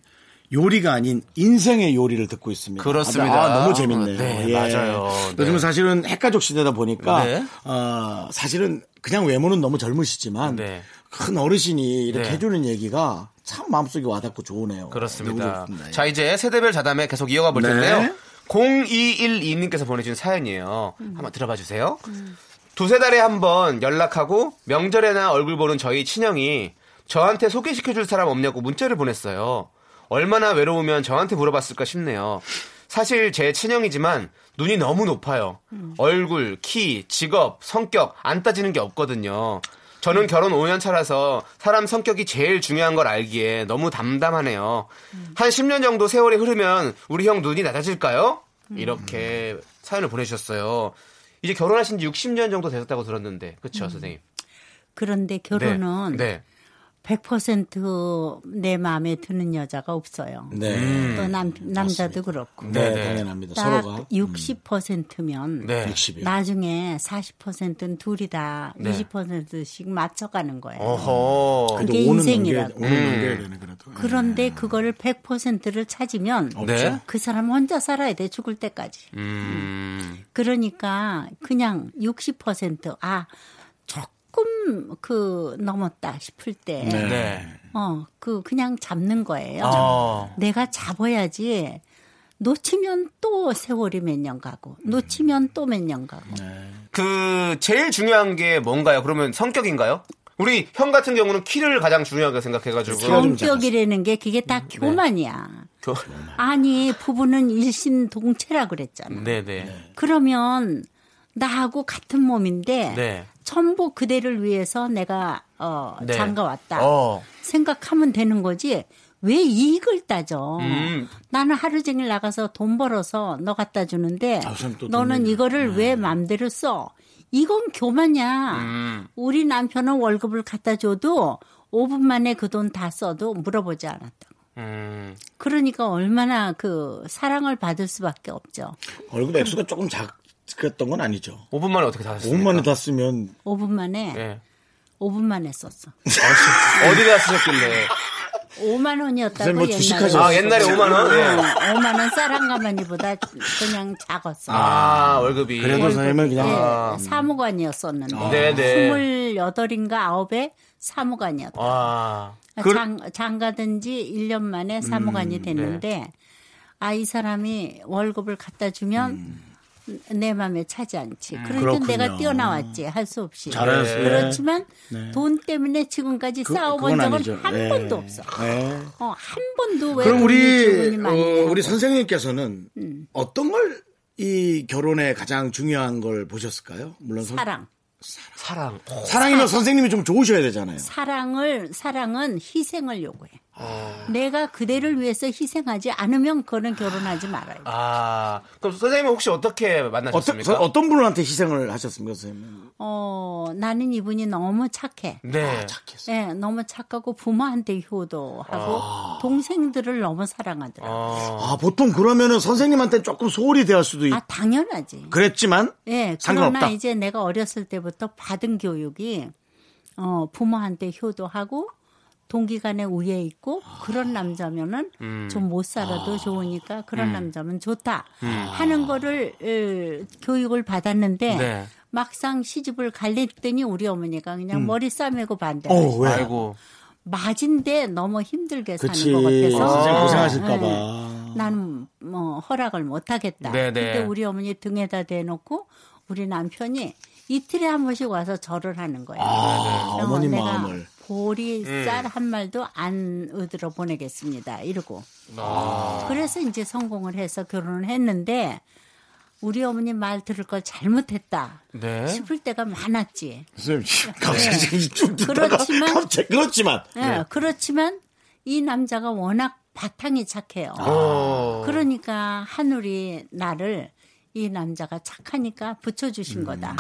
요리가 아닌 인생의 요리를 듣고 있습니다. 그렇습니다. 아, 너무 재밌네요. 네, 맞아요. 요즘은 네. 사실은 핵가족 시대다 보니까 네. 어, 사실은 그냥 외모는 너무 젊으시지만 네. 큰 어르신이 이렇게 네. 해주는 얘기가 참 마음속에 와닿고 좋으네요. 그렇습니다. 자, 이제 세대별 자담회 계속 이어가 볼 네. 텐데요. 0212님께서 보내준 사연이에요. 한번 들어봐 주세요. 두세 달에 한 번 연락하고 명절에나 얼굴 보는 저희 친형이 저한테 소개시켜줄 사람 없냐고 문자를 보냈어요. 얼마나 외로우면 저한테 물어봤을까 싶네요. 사실 제 친형이지만 눈이 너무 높아요. 얼굴, 키, 직업, 성격 안 따지는 게 없거든요. 저는 결혼 5년 차라서 사람 성격이 제일 중요한 걸 알기에 너무 담담하네요. 한 10년 정도 세월이 흐르면 우리 형 눈이 낮아질까요? 이렇게 사연을 보내주셨어요. 이제 결혼하신 지 60년 정도 되셨다고 들었는데, 그쵸, 선생님? 그런데 결혼은 네. 100%내 마음에 드는 여자가 없어요. 네. 또 남, 남자도 그렇고. 네, 네. 당연합니다. 딱 서로가. 60%면 네. 60이요. 나중에 40%는 둘이 다 네. 20%씩 맞춰가는 거예요. 어허. 그게 오는 인생이라고. 넘겨야, 오는 넘겨야 되네, 그래도. 그런데 그거를 100%를 찾으면 네. 그 사람 혼자 살아야 돼 죽을 때까지. 음. 그러니까 그냥 60% 아, 조금 그 넘었다 싶을 때 네. 어, 그 그냥 잡는 거예요. 어. 내가 잡아야지 놓치면 또 세월이 몇 년 가고 놓치면 또 몇 년 가고. 그, 제일 중요한 게 뭔가요? 그러면 성격인가요? 우리 형 같은 경우는 키를 가장 중요하게 생각해가지고. 성격이라는 게 그게 다 교만이야. 교- 아니 부부는 일심동체라 그랬잖아. 네네. 그러면 나하고 같은 몸인데 네. 전부 그대를 위해서 내가 어, 네. 장가 왔다 어. 생각하면 되는 거지. 왜 이익을 따져? 음. 나는 하루 종일 나가서 돈 벌어서 너 갖다 주는데 아, 너는 이거를 왜 맘대로 써? 이건 교만이야. 음. 우리 남편은 월급을 갖다 줘도 5분 만에 그 돈 다 써도 물어보지 않았다고. 음. 그러니까 얼마나 그 사랑을 받을 수밖에 없죠. 얼굴 액수가 조금 작 았던 건 아니죠. 5분 만에 어떻게 다 썼습니까? 5분 만에 다 쓰면 5분 만에 예. 5분 만에 썼어. 어디다 쓰셨길래? 5만 원이었다고 뭐 옛날에. 아, 옛날에 5만 원? 예. 5만 원 쌀한 가마니보다 그냥 작았어. 아, 월급이. 그래도 선생님은 그냥 예, 사무관이었었는데 네네. 28인가 9에 사무관이었다. 와. 장, 장가든 지 1년 만에 사무관이 됐는데 아이 사람이 월급을 갖다 주면 내 마음에 차지 않지. 그러니까 음, 그렇군요. 내가 뛰어나왔지. 할 수 없이. 잘하셨어요. 그렇지만 네. 돈 때문에 지금까지 그- 싸워본 적은 아니죠. 한 예. 번도 없어. 네. 어, 한 번도 왜 그럼 우리 어. 우리 선생님께서는 어떤 걸 이 결혼에 가장 중요한 걸 보셨을까요? 물론 선- 사랑. 사랑. 사랑이면 선생님이 좀 좋으셔야 되잖아요. 사랑을 사랑은 희생을 요구해. 아. 내가 그대를 위해서 희생하지 않으면 그는 결혼하지 말아요. 아, 그럼 선생님은 혹시 어떻게 어떤 만나셨습니까? 서- 어떤 분한테 희생을 하셨습니까, 선생님? 어, 나는 이분이 너무 착해. 네. 예, 너무 착하고 부모한테 효도하고 동생들을 너무 사랑하더라고. 요 아, 보통 그러면은 선생님한테 조금 소홀히 대할 수도 있. 아, 당연하지. 그랬지만 예, 상관없다. 그러나 이제 내가 어렸을 때부터 받은 교육이 어, 부모한테 효도하고 동기간에 우애 있고 그런 남자면은 좀못 살아도 좋으니까 그런 남자면 좋다 하는 거를 에, 교육을 받았는데 네. 막상 시집을 갈랬더니 우리 어머니가 그냥 머리 싸매고 반대. 어, 왜? 아이고. 맞은데 너무 힘들게 그치. 사는 것 같아서 선생님 고생하실까봐. 예. 나는 뭐 허락을 못 하겠다. 네네. 그때 우리 어머니 등에다 대놓고 우리 남편이 이틀에 한 번씩 와서 절을 하는 거예요. 아, 어머니 내가 마음을. 보리 음. 쌀한 말도 안 얻으러 보내겠습니다. 이러고. 아. 그래서 이제 성공을 해서 결혼을 했는데 우리 어머니 말 들을 걸 잘못했다 네. 싶을 때가 많았지. 선생님 갑자기 쭉 듣다가 네. 그렇지만- 갑자기 그렇지만 예, 그렇지만 이 남자가 워낙 바탕이 착해요. 어. 그러니까 하늘이 나를 이 남자가 착하니까 음. 붙여주신 거다.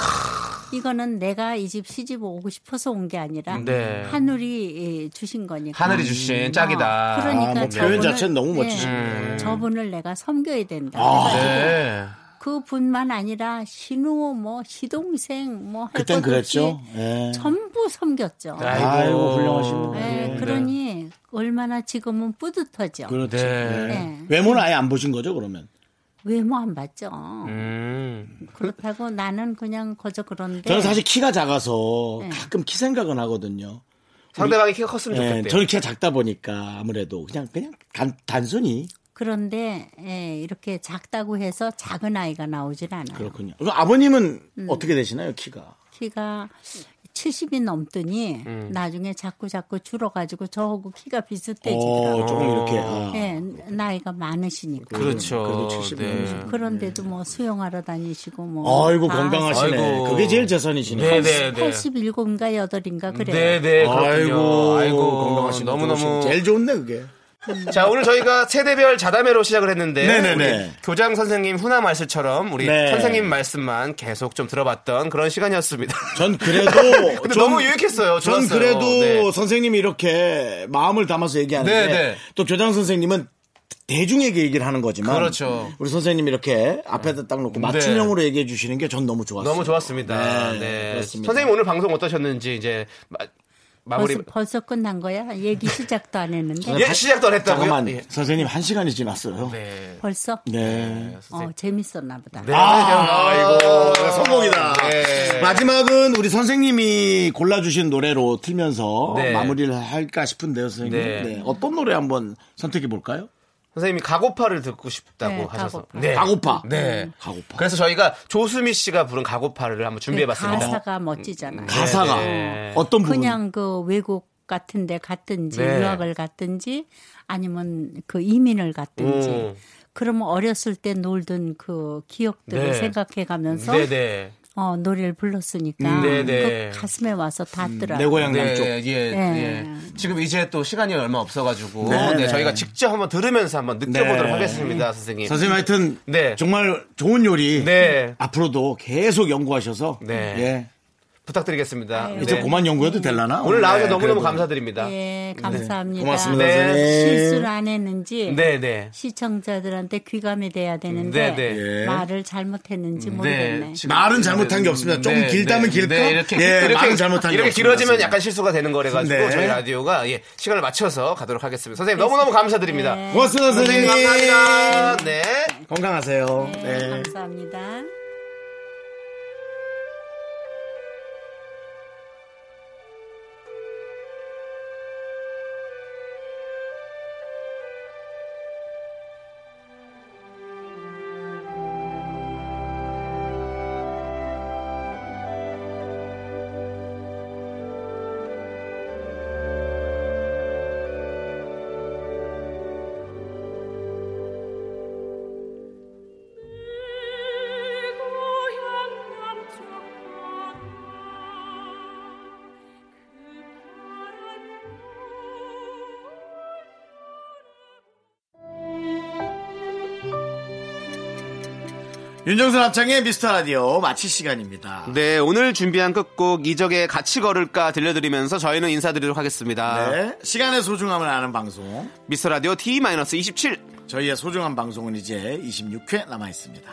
이거는 내가 이 집 시집 오고 싶어서 온 게 아니라 네. 하늘이 예, 주신 거니까. 하늘이 주신 짝이다. 어, 그러니까 아, 뭐 저분을, 표현 자체는 너무 예, 멋지십니다. 저분을 내가 섬겨야 된다. 아, 네. 그분만 아니라 신우 뭐 시동생 뭐할 그땐 그랬죠. 예. 전부 섬겼죠. 아이고. 아이고 훌륭하신 분. 예, 그러니 얼마나 지금은 뿌듯하죠. 그렇죠. 네. 예. 네. 외모는 아예 안 보신 거죠, 그러면? 외모 안 봤죠. 음. 그렇다고 나는 그냥 거저 그런데. 저는 사실 키가 작아서 네. 가끔 키 생각은 하거든요. 상대방이 키가 컸으면 예, 좋겠대요. 저는 키가 작다 보니까 아무래도 그냥 그냥 단, 단순히 그런데 예, 이렇게 작다고 해서 작은 아이가 나오질 않아요. 그렇군요. 아버님은 음. 어떻게 되시나요, 키가? 키가 70이 넘더니 음. 나중에 자꾸 자꾸 줄어가지고 저하고 키가 비슷해지더라고요. 어, 조금 이렇게. 아. 예, 나이가 많으시니까. 그렇죠. 그래도 70 네. 그런데도 뭐 수영하러 다니시고 뭐. 아이고 다 건강하시네. 아이고. 그게 제일 재산이시네. 네, 네, 네. 87인가 8인가 그래요. 네, 네. 아이고, 아이고, 건강하시네. 너무너무. 제일 좋은데 그게. 자, 오늘 저희가 세대별 자담회로 시작을 했는데. 네네네. 우리 교장 선생님 훈화 말씀처럼 우리 네. 선생님 말씀만 계속 좀 들어봤던 그런 시간이었습니다. 전 그래도 근데 전- 너무 유익했어요. 전 좋았어요. 그래도 네. 선생님이 이렇게 마음을 담아서 얘기하는데 네, 네. 또 교장 선생님은 대중에게 얘기를 하는 거지만 그렇죠. 우리 선생님이 이렇게 앞에다 딱 놓고 맞춤형으로 얘기해 주시는 게 전 너무 좋았어요. 너무 좋았습니다. 네, 네. 선생님 오늘 방송 어떠셨는지 이제 마, 마무리. 벌써, 벌써 끝난 거야? 얘기 시작도 안 했는데. 예, 시작도 안 했다고요? 잠깐만 예. 선생님 한 시간이 지났어요. 네. 네. 벌써? 어, 재밌었나 보다. 네. 아, 이거 성공이다. 네. 마지막은 우리 선생님이 골라주신 노래로 틀면서 네. 마무리를 할까 싶은데요, 선생님. 네. 네. 어떤 노래 한번 선택해 볼까요? 선생님이 가고파를 듣고 싶다고 네, 하셔서. 가고파. 네. 가고파. 네. 가고파. 그래서 저희가 조수미 씨가 부른 가고파를 한번 준비해 봤습니다. 가사가 멋지잖아요. 가사가 네. 어떤 부분? 그냥 그 외국 같은 데 갔든지 네. 유학을 갔든지 아니면 그 이민을 갔든지 음. 그러면 어렸을 때 놀던 그 기억들을 네. 생각해 가면서 네네. 어, 노래를 불렀으니까 음, 네네. 그 가슴에 와서 닿더라고요. 내 고향 네, 남쪽. 예, 네. 예. 지금 이제 또 시간이 얼마 없어가지고 네, 네, 네. 저희가 직접 한번 들으면서 한번 느껴보도록 네. 하겠습니다, 선생님. 선생님 하여튼 네. 정말 좋은 요리 네. 앞으로도 계속 연구하셔서 네. 예. 부탁드리겠습니다. 아유. 이제 네. 그만 연구해도 되려나? 오늘 나와서 네, 너무너무 그래도. 감사드립니다. 예, 감사합니다. 고맙습니다, 네. 선생님. 실수를 안 했는지 네, 네. 시청자들한테 귀감이 돼야 되는데 네, 네. 예. 말을 잘못했는지 모르겠네. 말은 잘못한 게 없습니다. 좀 길다면 길까? 네, 이렇게, 예, 이렇게, 말은 잘못한 게 이렇게 없습니다. 길어지면 약간 실수가 되는 거래 가지고 네. 저희 라디오가 예, 시간을 맞춰서 가도록 하겠습니다. 선생님 너무너무 감사드립니다. 네. 고맙습니다, 선생님. 감사합니다. 네. 건강하세요. 네, 네. 감사합니다. 윤정수 남창의 미스터 라디오 마칠 시간입니다. 네, 오늘 준비한 끝곡 이적의 같이 걸을까 들려드리면서 저희는 인사드리도록 하겠습니다. 네, 시간의 소중함을 아는 방송. 미스터 라디오 D-27. 저희의 소중한 방송은 이제 26회 남아 있습니다.